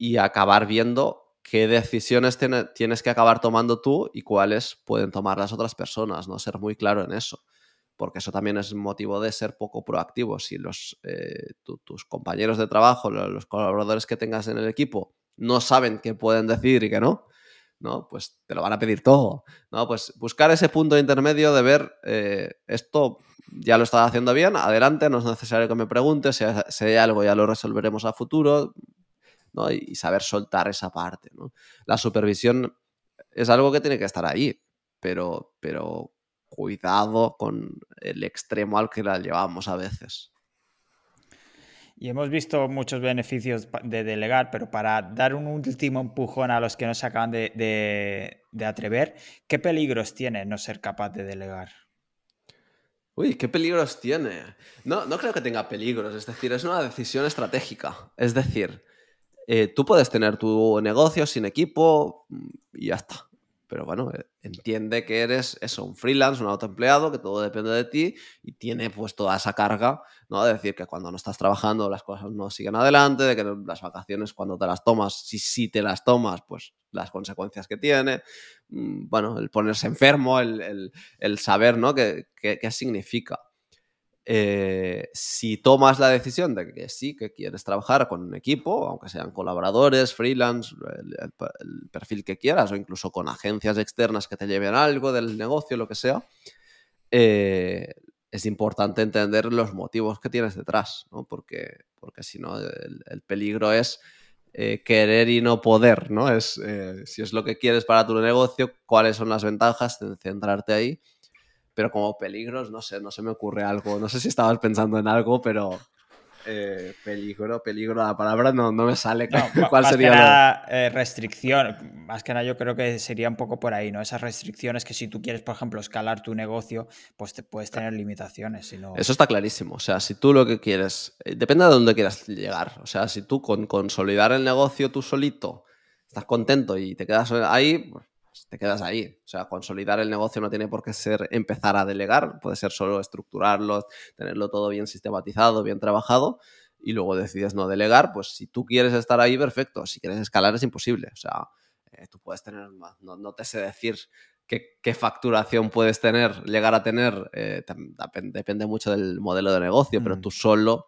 y acabar viendo qué decisiones tienes que acabar tomando tú y cuáles pueden tomar las otras personas, ¿no? Ser muy claro en eso. Porque eso también es motivo de ser poco proactivo. Si los, eh, tus compañeros de trabajo, los colaboradores que tengas en el equipo, no saben qué pueden decir y qué no, ¿no? Pues te lo van a pedir todo. ¿no? Pues buscar ese punto intermedio de ver eh, esto ya lo estás haciendo bien, adelante, no es necesario que me preguntes, si hay algo ya lo resolveremos a futuro, y, saber soltar esa parte. La supervisión es algo que tiene que estar ahí, pero, pero cuidado con el extremo al que la llevamos a veces. Y hemos visto muchos beneficios de delegar, pero para dar un último empujón a los que no se acaban de, atrever, ¿qué peligros tiene no ser capaz de delegar? Uy, ¿qué peligros tiene? No, no creo que tenga peligros, es decir, es una decisión estratégica. Es decir, eh, tú puedes tener tu negocio sin equipo y ya está. Pero bueno, eh, entiende que eres eso, un freelance, un autoempleado, que todo depende de ti y tiene pues toda esa carga, ¿no? De decir que cuando no estás trabajando las cosas no siguen adelante, de que las vacaciones cuando te las tomas, si sí te las tomas, pues las consecuencias que tiene. Mm, bueno, el ponerse enfermo, el, saber, ¿no? ¿Qué, qué significa? Eh, si tomas la decisión de que sí, que quieres trabajar con un equipo, aunque sean colaboradores, freelance, el, perfil que quieras, o incluso con agencias externas que te lleven algo del negocio, lo que sea, eh, es importante entender los motivos que tienes detrás, ¿no? Porque, porque si no, el, peligro es eh, querer y no poder, ¿no? Es, si es lo que quieres para tu negocio, cuáles son las ventajas, de centrarte ahí pero como peligros, no sé, no se me ocurre algo. No sé si estabas pensando en algo, pero eh, peligro, peligro, la palabra no, no me sale. ¿Cuál más sería? Que nada, eh, restricción, más que nada yo creo que sería un poco por ahí, ¿no? Esas restricciones que si tú quieres, por ejemplo, escalar tu negocio, pues te puedes tener limitaciones. Eso está clarísimo. O sea, si tú lo que quieres, eh, depende de dónde quieras llegar. O sea, si tú con consolidar el negocio tú solito estás contento y te quedas ahí, pues te quedas ahí. O sea, consolidar el negocio no tiene por qué ser empezar a delegar, puede ser solo estructurarlo, tenerlo todo bien sistematizado, bien trabajado, y luego decides no delegar, pues si tú quieres estar ahí, perfecto. Si quieres escalar es imposible. O sea, eh, tú puedes tener, no, no, te sé decir qué, qué, facturación puedes tener, llegar a tener, eh, depende mucho del modelo de negocio, pero mm. tú solo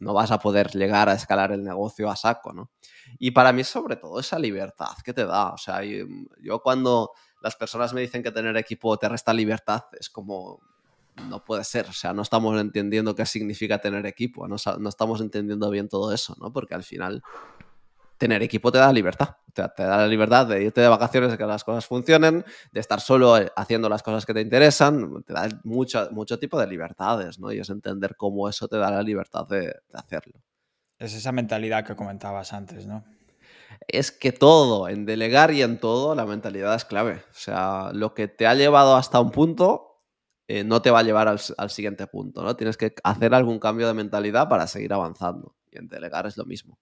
no vas a poder llegar a escalar el negocio a saco, ¿no? Y para mí, sobre todo, esa libertad que te da. O sea, yo cuando las personas me dicen que tener equipo te resta libertad, es como, no puede ser. O sea, no estamos entendiendo qué significa tener equipo, no, no estamos entendiendo bien todo eso, ¿no? Porque al final tener equipo te da libertad. Te, da la libertad de irte de vacaciones, de que las cosas funcionen, de estar solo eh, haciendo las cosas que te interesan. Te da mucho, mucho tipo de libertades, ¿no? Y es entender cómo eso te da la libertad de, hacerlo. Es esa mentalidad que comentabas antes, ¿no? Es que todo, en delegar y en todo, la mentalidad es clave. O sea, lo que te ha llevado hasta un punto eh, no te va a llevar al, al, siguiente punto, ¿no? Tienes que hacer algún cambio de mentalidad para seguir avanzando. Y en delegar es lo mismo.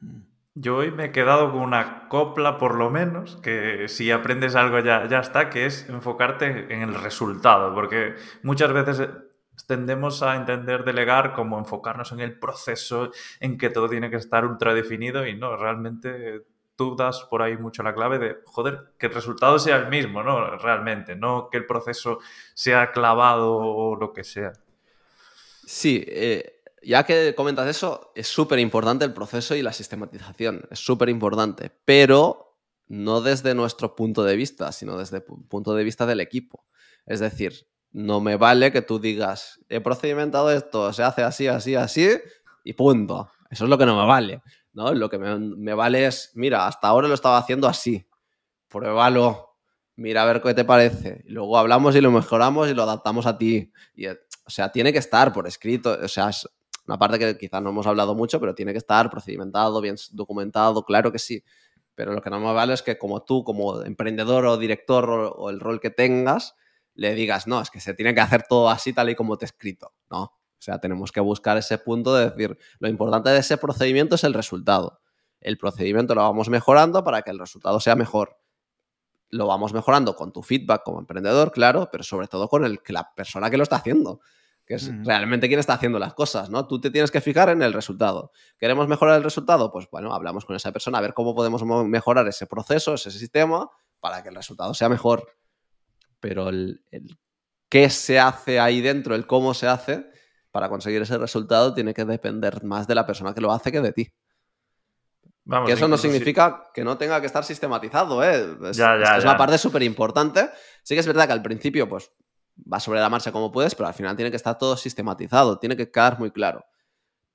Mm. Yo hoy me he quedado con una copla, por lo menos, que si aprendes algo ya, ya está, que es enfocarte en el resultado, porque muchas veces tendemos a entender delegar como enfocarnos en el proceso, en que todo tiene que estar ultra definido y no, realmente tú das por ahí mucho la clave de, joder, que el resultado sea el mismo, ¿no? Realmente, no que el proceso sea clavado o lo que sea. Sí, eh, ya que comentas eso, es súper importante el proceso y la sistematización, es súper importante, pero no desde nuestro punto de vista, sino desde el punto de vista del equipo. Es decir, no me vale que tú digas, he procedimentado esto, se hace así, así, así, y punto. Eso es lo que no me vale. ¿no? Lo que me, vale es, mira, hasta ahora lo estaba haciendo así, pruébalo, mira a ver qué te parece. Luego hablamos y lo mejoramos y lo adaptamos a ti. Y, o sea, tiene que estar por escrito. O sea, una parte que quizás no hemos hablado mucho, pero tiene que estar procedimentado, bien documentado, claro que sí. Pero lo que no me vale es que como tú, como emprendedor o director o, el rol que tengas, le digas, no, es que se tiene que hacer todo así tal y como te he escrito. No. O sea, tenemos que buscar ese punto de decir, lo importante de ese procedimiento es el resultado. El procedimiento lo vamos mejorando para que el resultado sea mejor. Lo vamos mejorando con tu feedback como emprendedor, claro, pero sobre todo con el, la persona que lo está haciendo que es realmente quién está haciendo las cosas, ¿no? Tú te tienes que fijar en el resultado. ¿Queremos mejorar el resultado? Pues bueno, hablamos con esa persona a ver cómo podemos mejorar ese proceso, ese sistema, para que el resultado sea mejor. Pero el, qué se hace ahí dentro, el cómo se hace, para conseguir ese resultado tiene que depender más de la persona que lo hace que de ti. Vamos, que eso no significa que no tenga que estar sistematizado, ¿eh? Es, es una parte súper importante. Sí que es verdad que al principio, pues va sobre la marcha como puedes, pero al final tiene que estar todo sistematizado, tiene que quedar muy claro.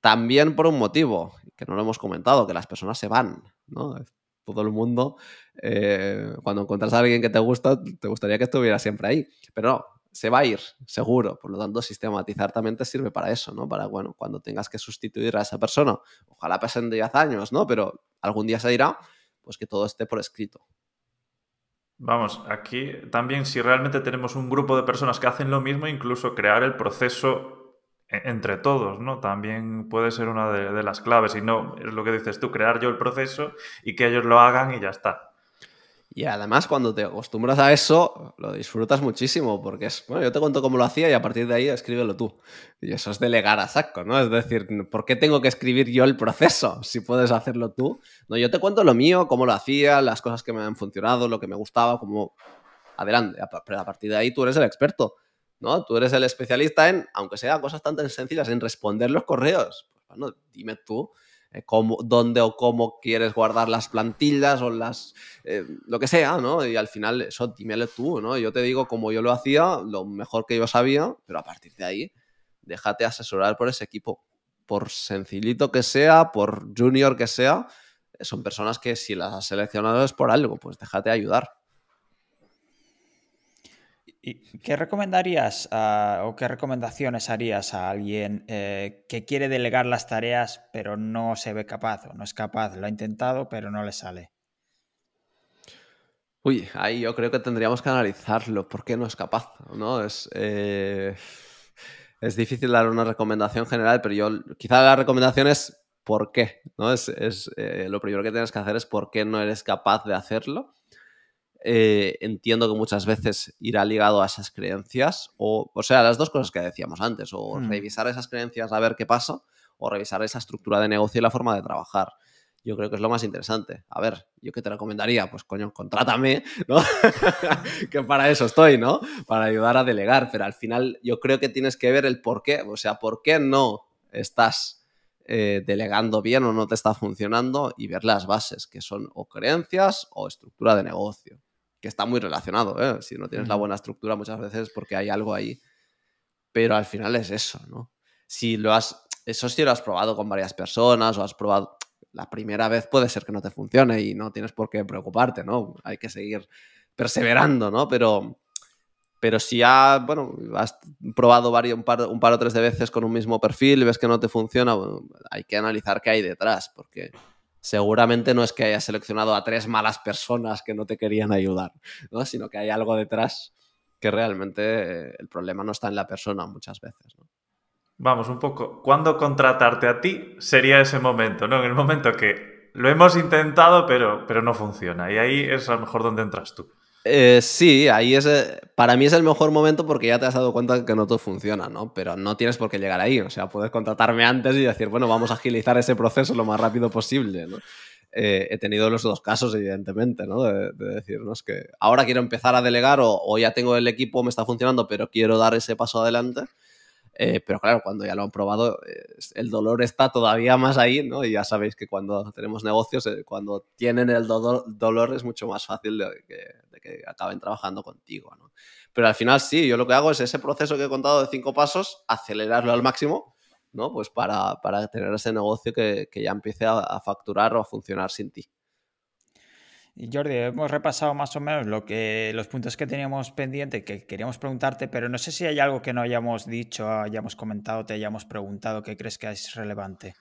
También por un motivo, que no lo hemos comentado, que las personas se van, ¿no? Todo el mundo, eh, cuando encuentras a alguien que te gusta, te gustaría que estuviera siempre ahí, pero no, se va a ir, seguro. Por lo tanto, sistematizar también te sirve para eso, ¿no? Para, bueno, cuando tengas que sustituir a esa persona, ojalá pasen 10 años, ¿no? Pero algún día se irá, pues que todo esté por escrito. Vamos, aquí también si realmente tenemos un grupo de personas que hacen lo mismo, incluso crear el proceso e-, entre todos, ¿no? También puede ser una de, las claves y no, es lo que dices tú, crear yo el proceso y que ellos lo hagan y ya está. Y además, cuando te acostumbras a eso, lo disfrutas muchísimo, porque es, bueno, yo te cuento cómo lo hacía y a partir de ahí escríbelo tú. Y eso es delegar a saco, ¿no? Es decir, ¿por qué tengo que escribir yo el proceso si puedes hacerlo tú? No, yo te cuento lo mío, cómo lo hacía, las cosas que me han funcionado, lo que me gustaba, cómo... Adelante, pero a partir de ahí tú eres el experto, ¿no? Tú eres el especialista en, aunque sean cosas tan sencillas, en responder los correos. Pues bueno, dime tú eh, dónde o cómo quieres guardar las plantillas o las eh, lo que sea, ¿no? Y al final eso dímelo tú, ¿no? Yo te digo como yo lo hacía, lo mejor que yo sabía, pero a partir de ahí déjate asesorar por ese equipo, por sencillito que sea, por junior que sea, son personas que si las has seleccionado es por algo, pues déjate ayudar. ¿Qué recomendarías o qué recomendaciones harías a alguien eh, que quiere delegar las tareas pero no se ve capaz o no es capaz? Lo ha intentado pero no le sale. Uy, ahí yo creo que tendríamos que analizarlo. ¿Por qué no es capaz? ¿no? Es, eh, es difícil dar una recomendación general, pero yo quizá la recomendación es por qué. ¿no? Es, eh, lo primero que tienes que hacer es por qué no eres capaz de hacerlo eh, entiendo que muchas veces irá ligado a esas creencias, o, o sea, las dos cosas que decíamos antes, o hmm. revisar esas creencias a ver qué pasa, o revisar esa estructura de negocio y la forma de trabajar. Yo creo que es lo más interesante. A ver, ¿yo qué te recomendaría? Pues coño, contrátame, ¿no? que para eso estoy, ¿no? Para ayudar a delegar, pero al final yo creo que tienes que ver el por qué, o sea, por qué no estás eh, delegando bien o no te está funcionando y ver las bases, que son o creencias o estructura de negocio, que está muy relacionado. ¿eh? Si no tienes la buena estructura muchas veces es porque hay algo ahí. Pero al final es eso, ¿no? Si lo has, eso sí lo has probado con varias personas o has probado la primera vez puede ser que no te funcione y no tienes por qué preocuparte, ¿no? Hay que seguir perseverando, ¿no? Pero, pero si ya, bueno, has probado varios, un, par, un par o tres de veces con un mismo perfil y ves que no te funciona, hay que analizar qué hay detrás, porque seguramente no es que hayas seleccionado a tres malas personas que no te querían ayudar, ¿no? sino que hay algo detrás que realmente el problema no está en la persona muchas veces. Vamos, un poco, ¿cuándo contratarte a ti sería ese momento? ¿no? En el momento que lo hemos intentado, pero, pero no funciona. Y ahí es a lo mejor donde entras tú. Eh, sí, ahí es. Eh, para mí es el mejor momento porque ya te has dado cuenta que no todo funciona, ¿no? Pero no tienes por qué llegar ahí. O sea, puedes contratarme antes y decir, bueno, vamos a agilizar ese proceso lo más rápido posible, ¿no? Eh, he tenido los dos casos, evidentemente, ¿no? De, decirnos que ahora quiero empezar a delegar o, o, ya tengo el equipo, me está funcionando, pero quiero dar ese paso adelante. Eh, pero claro, cuando ya lo han probado, el dolor está todavía más ahí, ¿no? Y ya sabéis que cuando tenemos negocios, eh, cuando tienen el dolor es mucho más fácil de que, acaben trabajando contigo, ¿no? Pero al final sí, yo lo que hago es ese proceso que he contado de cinco pasos, acelerarlo al máximo, ¿no? Pues para, para tener ese negocio que, que ya empiece a, a facturar o a funcionar sin ti. Jordi, hemos repasado más o menos lo que, los puntos que teníamos pendiente que queríamos preguntarte, pero no sé si hay algo que no hayamos dicho, hayamos comentado, te hayamos preguntado que crees que es relevante.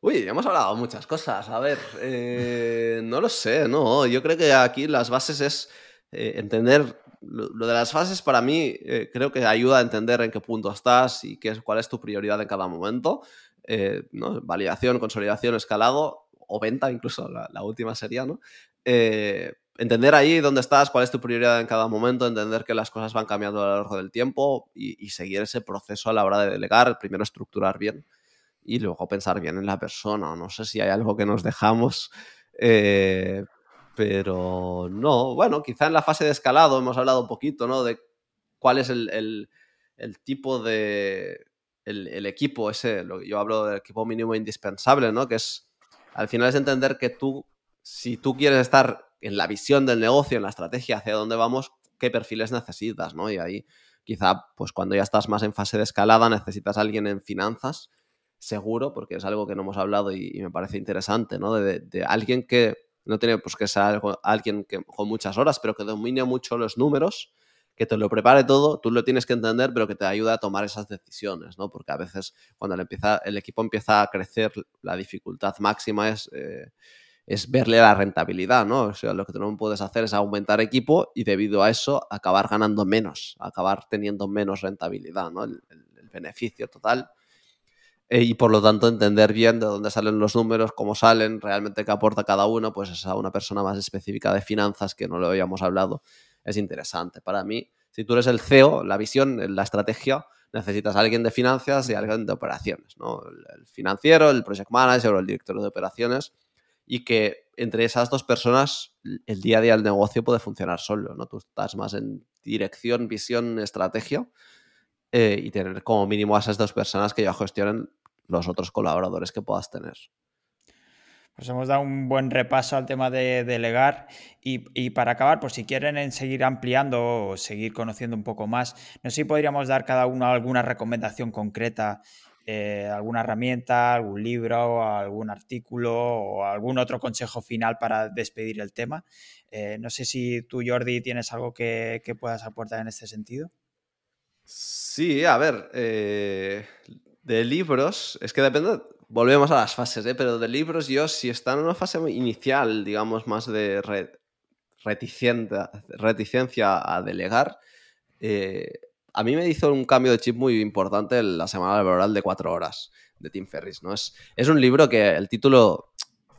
Uy, hemos hablado muchas cosas. A ver, eh, no lo sé, no. Yo creo que aquí las bases es eh, entender. Lo, de las fases para mí eh, creo que ayuda a entender en qué punto estás y qué cuál es tu prioridad en cada momento. ¿no? Validación, consolidación, escalado o venta, incluso la, última sería, ¿no? Eh, entender ahí dónde estás, cuál es tu prioridad en cada momento, entender que las cosas van cambiando a lo largo del tiempo y, seguir ese proceso a la hora de delegar, primero estructurar bien y luego pensar bien en la persona. No sé si hay algo que nos dejamos, eh, pero no, bueno, quizá en la fase de escalado hemos hablado un poquito, ¿no? De cuál es el, tipo de... El, el, equipo ese, yo hablo del equipo mínimo indispensable, ¿no? Que es al final es entender que tú, si tú quieres estar en la visión del negocio, en la estrategia hacia dónde vamos, qué perfiles necesitas, ¿no? Y ahí quizá, pues cuando ya estás más en fase de escalada, necesitas alguien en finanzas, seguro, porque es algo que no hemos hablado y, me parece interesante, ¿no? De, alguien que no tiene pues que ser alguien que, con muchas horas, pero que domine mucho los números que te lo prepare todo, tú lo tienes que entender, pero que te ayude a tomar esas decisiones, ¿no? Porque a veces cuando el equipo empieza a crecer, la dificultad máxima es, eh, es verle la rentabilidad, ¿no? O sea, lo que tú no puedes hacer es aumentar equipo y debido a eso acabar ganando menos, acabar teniendo menos rentabilidad, ¿no? El, beneficio total. Eh, y por lo tanto entender bien de dónde salen los números, cómo salen, realmente qué aporta cada uno, pues es a una persona más específica de finanzas que no lo habíamos hablado es interesante. Para mí, si tú eres el CEO, la visión, la estrategia, necesitas a alguien de finanzas y a alguien de operaciones, ¿no? El, financiero, el project manager o el director de operaciones y que entre esas dos personas el día a día del negocio puede funcionar solo, ¿no? Tú estás más en dirección, visión, estrategia eh, y tener como mínimo a esas dos personas que ya gestionen los otros colaboradores que puedas tener. Pues hemos dado un buen repaso al tema de delegar y, para acabar, pues si quieren seguir ampliando o seguir conociendo un poco más, no sé si podríamos dar cada uno alguna recomendación concreta, eh, alguna herramienta, algún libro, algún artículo o algún otro consejo final para despedir el tema. Eh, no sé si tú, Jordi, tienes algo que, puedas aportar en este sentido. Sí, a ver, eh, de libros, es que depende, volvemos a las fases, ¿eh? pero de libros yo, si están en una fase inicial, digamos, más de reticencia, a delegar, eh, a mí me hizo un cambio de chip muy importante la semana laboral de cuatro horas de Tim Ferris. ¿no? Es, es un libro que el título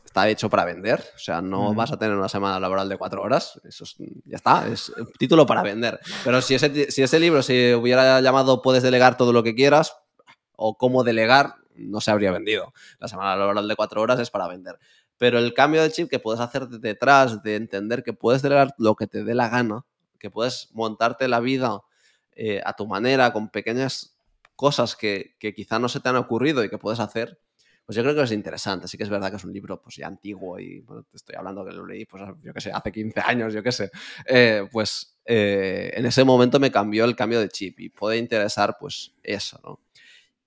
está hecho para vender, o sea, no vas a tener una semana laboral de cuatro horas, eso ya está, es un título para vender. Pero si ese, si ese libro se hubiera llamado Puedes delegar todo lo que quieras o cómo delegar, no se habría vendido. La semana laboral de cuatro horas es para vender. Pero el cambio de chip que puedes hacer detrás de entender que puedes delegar lo que te dé la gana, que puedes montarte la vida eh, a tu manera, con pequeñas cosas que, quizá no se te han ocurrido y que puedes hacer, pues yo creo que es interesante. Sí que es verdad que es un libro pues ya antiguo y te estoy hablando que lo leí, pues yo qué sé, hace 15 años, yo qué sé. Eh, pues eh, en ese momento me cambió el cambio de chip y puede interesar pues eso, ¿no?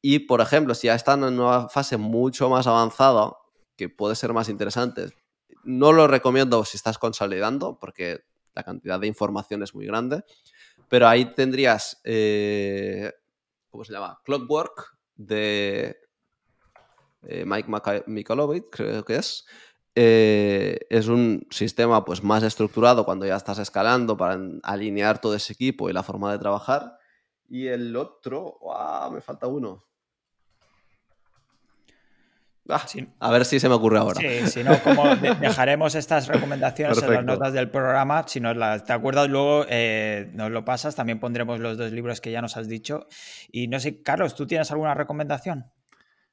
Y por ejemplo, si ya está en una fase mucho más avanzada, que puede ser más interesante, no lo recomiendo si estás consolidando, porque la cantidad de información es muy grande, pero ahí tendrías, eh, ¿cómo se llama? Clockwork de eh, Mike Mikolovich, creo que es. Eh, es un sistema pues, más estructurado cuando ya estás escalando para alinear todo ese equipo y la forma de trabajar. Y el otro, me falta uno. Ah, a ver si se me ocurre ahora. Sí, si no, como dejaremos estas recomendaciones en las notas del programa. Si nos las te acuerdas, luego eh, nos lo pasas. También pondremos los dos libros que ya nos has dicho. Y no sé, Carlos, ¿tú tienes alguna recomendación?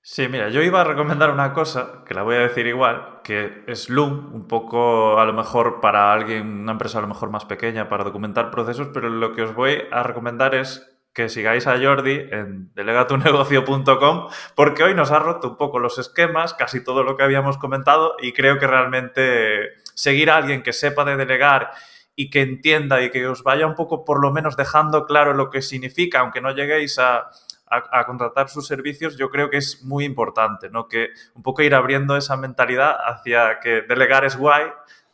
Sí, mira, yo iba a recomendar una cosa, que la voy a decir igual, que es Loom, un poco a lo mejor para alguien, una empresa a lo mejor más pequeña para documentar procesos, pero lo que os voy a recomendar es que sigáis a Jordi en delegatunegocio.com porque hoy nos ha roto un poco los esquemas, casi todo lo que habíamos comentado y creo que realmente seguir a alguien que sepa de delegar y que entienda y que os vaya un poco por lo menos dejando claro lo que significa, aunque no lleguéis a a, contratar sus servicios, yo creo que es muy importante, ¿no? Que un poco ir abriendo esa mentalidad hacia que delegar es guay,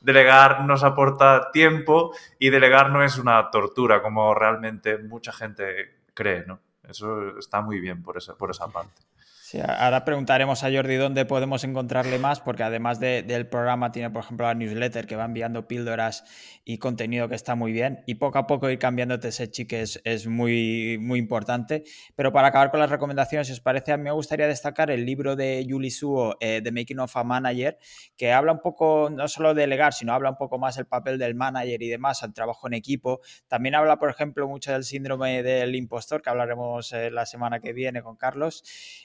delegar nos aporta tiempo y delegar no es una tortura, como realmente mucha gente cree, ¿no? Eso está muy bien por esa, por esa parte ahora preguntaremos a Jordi dónde podemos encontrarle más, porque además del programa tiene, por ejemplo, la newsletter que va enviando píldoras y contenido que está muy bien. Y poco a poco ir cambiándote ese chique es, muy, muy importante. Pero para acabar con las recomendaciones, si os parece, a mí me gustaría destacar el libro de Julie Suo, eh, The Making of a Manager, que habla un poco, no solo de delegar, sino habla un poco más el papel del manager y demás, al trabajo en equipo. También habla, por ejemplo, mucho del síndrome del impostor, que hablaremos eh, la semana que viene con Carlos.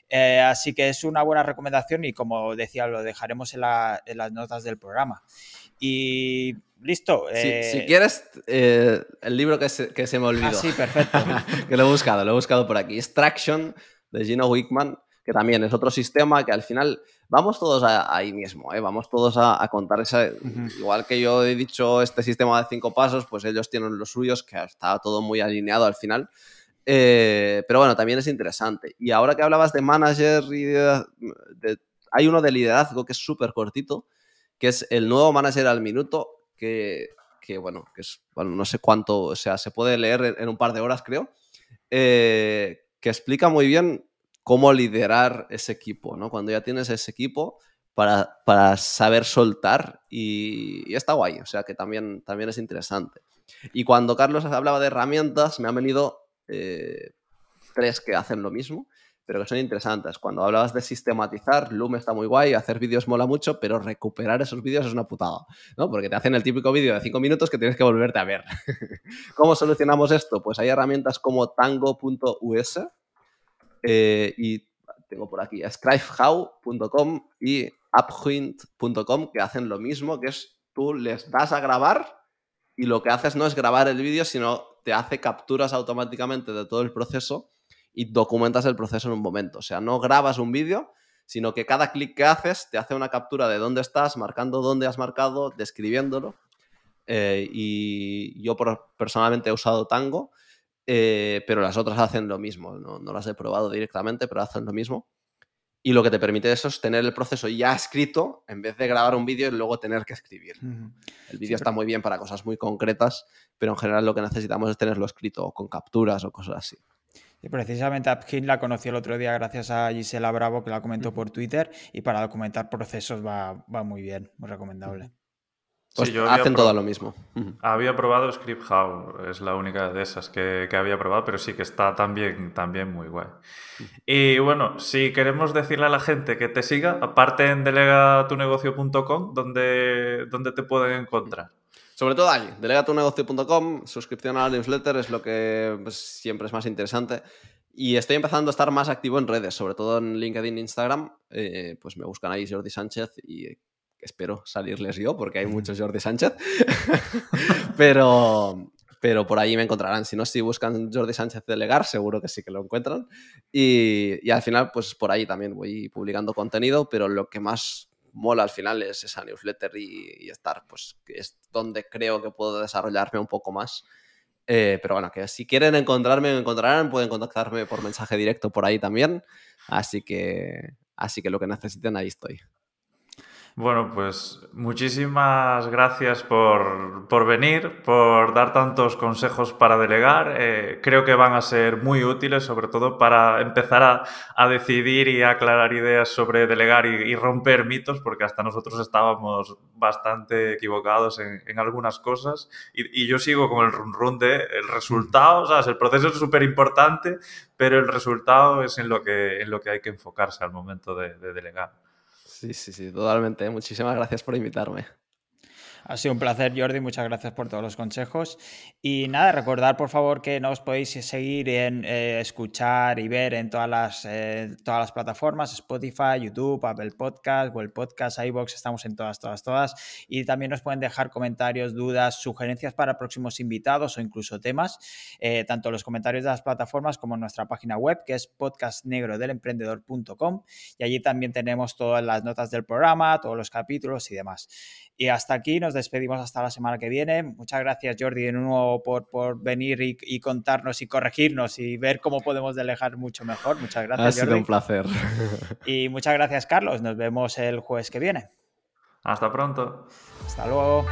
Eh, así que es una buena recomendación y como decía, lo dejaremos en, las notas del programa. Y listo. si eh, quieres, eh, el libro que se, que se me olvidó. Ah, sí, perfecto. que lo he buscado, lo he buscado por aquí. Extraction de Gino Wickman, que también es otro sistema que al final vamos todos ahí mismo, ¿eh? vamos todos a, contar esa... Igual que yo he dicho este sistema de cinco pasos, pues ellos tienen los suyos, que está todo muy alineado al final. Eh, pero bueno, también es interesante. Y ahora que hablabas de manager hay uno de liderazgo que es súper cortito, que es el nuevo manager al minuto, que, bueno, que es, bueno, no sé cuánto, o sea, se puede leer en, un par de horas, creo, eh, que explica muy bien cómo liderar ese equipo, ¿no? Cuando ya tienes ese equipo para, para saber soltar y, está guay, o sea que también, también es interesante. Y cuando Carlos hablaba de herramientas, me ha venido eh, tres que hacen lo mismo, pero que son interesantes. Cuando hablabas de sistematizar, Loom está muy guay, hacer vídeos mola mucho, pero recuperar esos vídeos es una putada, ¿no? Porque te hacen el típico vídeo de cinco minutos que tienes que volverte a ver. ¿Cómo solucionamos esto? Pues hay herramientas como tango.us eh, y tengo por aquí scribehow.com y uphuint.com que hacen lo mismo, que es tú les das a grabar y lo que haces no es grabar el vídeo, sino te hace capturas automáticamente de todo el proceso y documentas el proceso en un momento. O sea, no grabas un vídeo, sino que cada clic que haces te hace una captura de dónde estás, marcando dónde has marcado, describiéndolo. Eh, y yo personalmente he usado Tango, eh, pero las otras hacen lo mismo. No, no, las he probado directamente, pero hacen lo mismo. Y lo que te permite eso es tener el proceso ya escrito en vez de grabar un vídeo y luego tener que escribir. El vídeo está muy bien para cosas muy concretas, pero en general lo que necesitamos es tenerlo escrito con capturas o cosas así. Precisamente AppKit la conocí el otro día gracias a Gisela Bravo que la comentó por Twitter y para documentar procesos va, va muy bien, muy recomendable. Pues hacen todo lo mismo. Había probado ScriptHow, es la única de esas que, había probado, pero sí que está también, también muy guay. Y bueno, si queremos decirle a la gente que te siga, aparte en delegatunegocio.com, ¿dónde, ¿dónde te pueden encontrar? Sobre todo allí, delegatunegocio.com, suscripción a la newsletter es lo que pues, siempre es más interesante. Y estoy empezando a estar más activo en redes, sobre todo en LinkedIn e Instagram. Eh, pues me buscan ahí Jordi Sánchez y espero salirles yo, porque hay muchos Jordi Sánchez. pero, pero por ahí me encontrarán. Si no, si buscan Jordi Sánchez delegar, seguro que sí que lo encuentran. Y, y al final, pues por ahí también voy publicando contenido, pero lo que más mola al final es esa newsletter y, estar, pues es donde creo que puedo desarrollarme un poco más. Eh, pero bueno, que si quieren encontrarme, me encontrarán, pueden contactarme por mensaje directo por ahí también. Así que, así que lo que necesiten, ahí estoy. Bueno, pues muchísimas gracias por, venir, por dar tantos consejos para delegar. Eh, creo que van a ser muy útiles, sobre todo para empezar a, decidir y aclarar ideas sobre delegar y, romper mitos, porque hasta nosotros estábamos bastante equivocados en, algunas cosas. Y, yo sigo con el run run de el resultado, o sea, el proceso es súper importante, pero el resultado es en lo que, en lo que hay que enfocarse al momento de delegar. Sí, sí, sí, totalmente. Muchísimas gracias por invitarme. Ha sido un placer, Jordi. Muchas gracias por todos los consejos. Y nada, recordar por favor que nos podéis seguir en eh, escuchar y ver en todas las, eh, todas las plataformas: Spotify, YouTube, Apple Podcast, Google Podcast, iBox. Estamos en todas, todas, todas. Y también nos pueden dejar comentarios, dudas, sugerencias para próximos invitados o incluso temas, eh, tanto los comentarios de las plataformas como en nuestra página web, que es podcastnegrodelemprendedor.com. Y allí también tenemos todas las notas del programa, todos los capítulos y demás. Y hasta aquí nos despedimos hasta la semana que viene. Muchas gracias, Jordi, de nuevo por, por venir y, contarnos y corregirnos y ver cómo podemos delegar mucho mejor. Muchas gracias. Ha sido un placer. Y muchas gracias, Carlos. Nos vemos el jueves que viene. Hasta pronto. Hasta luego.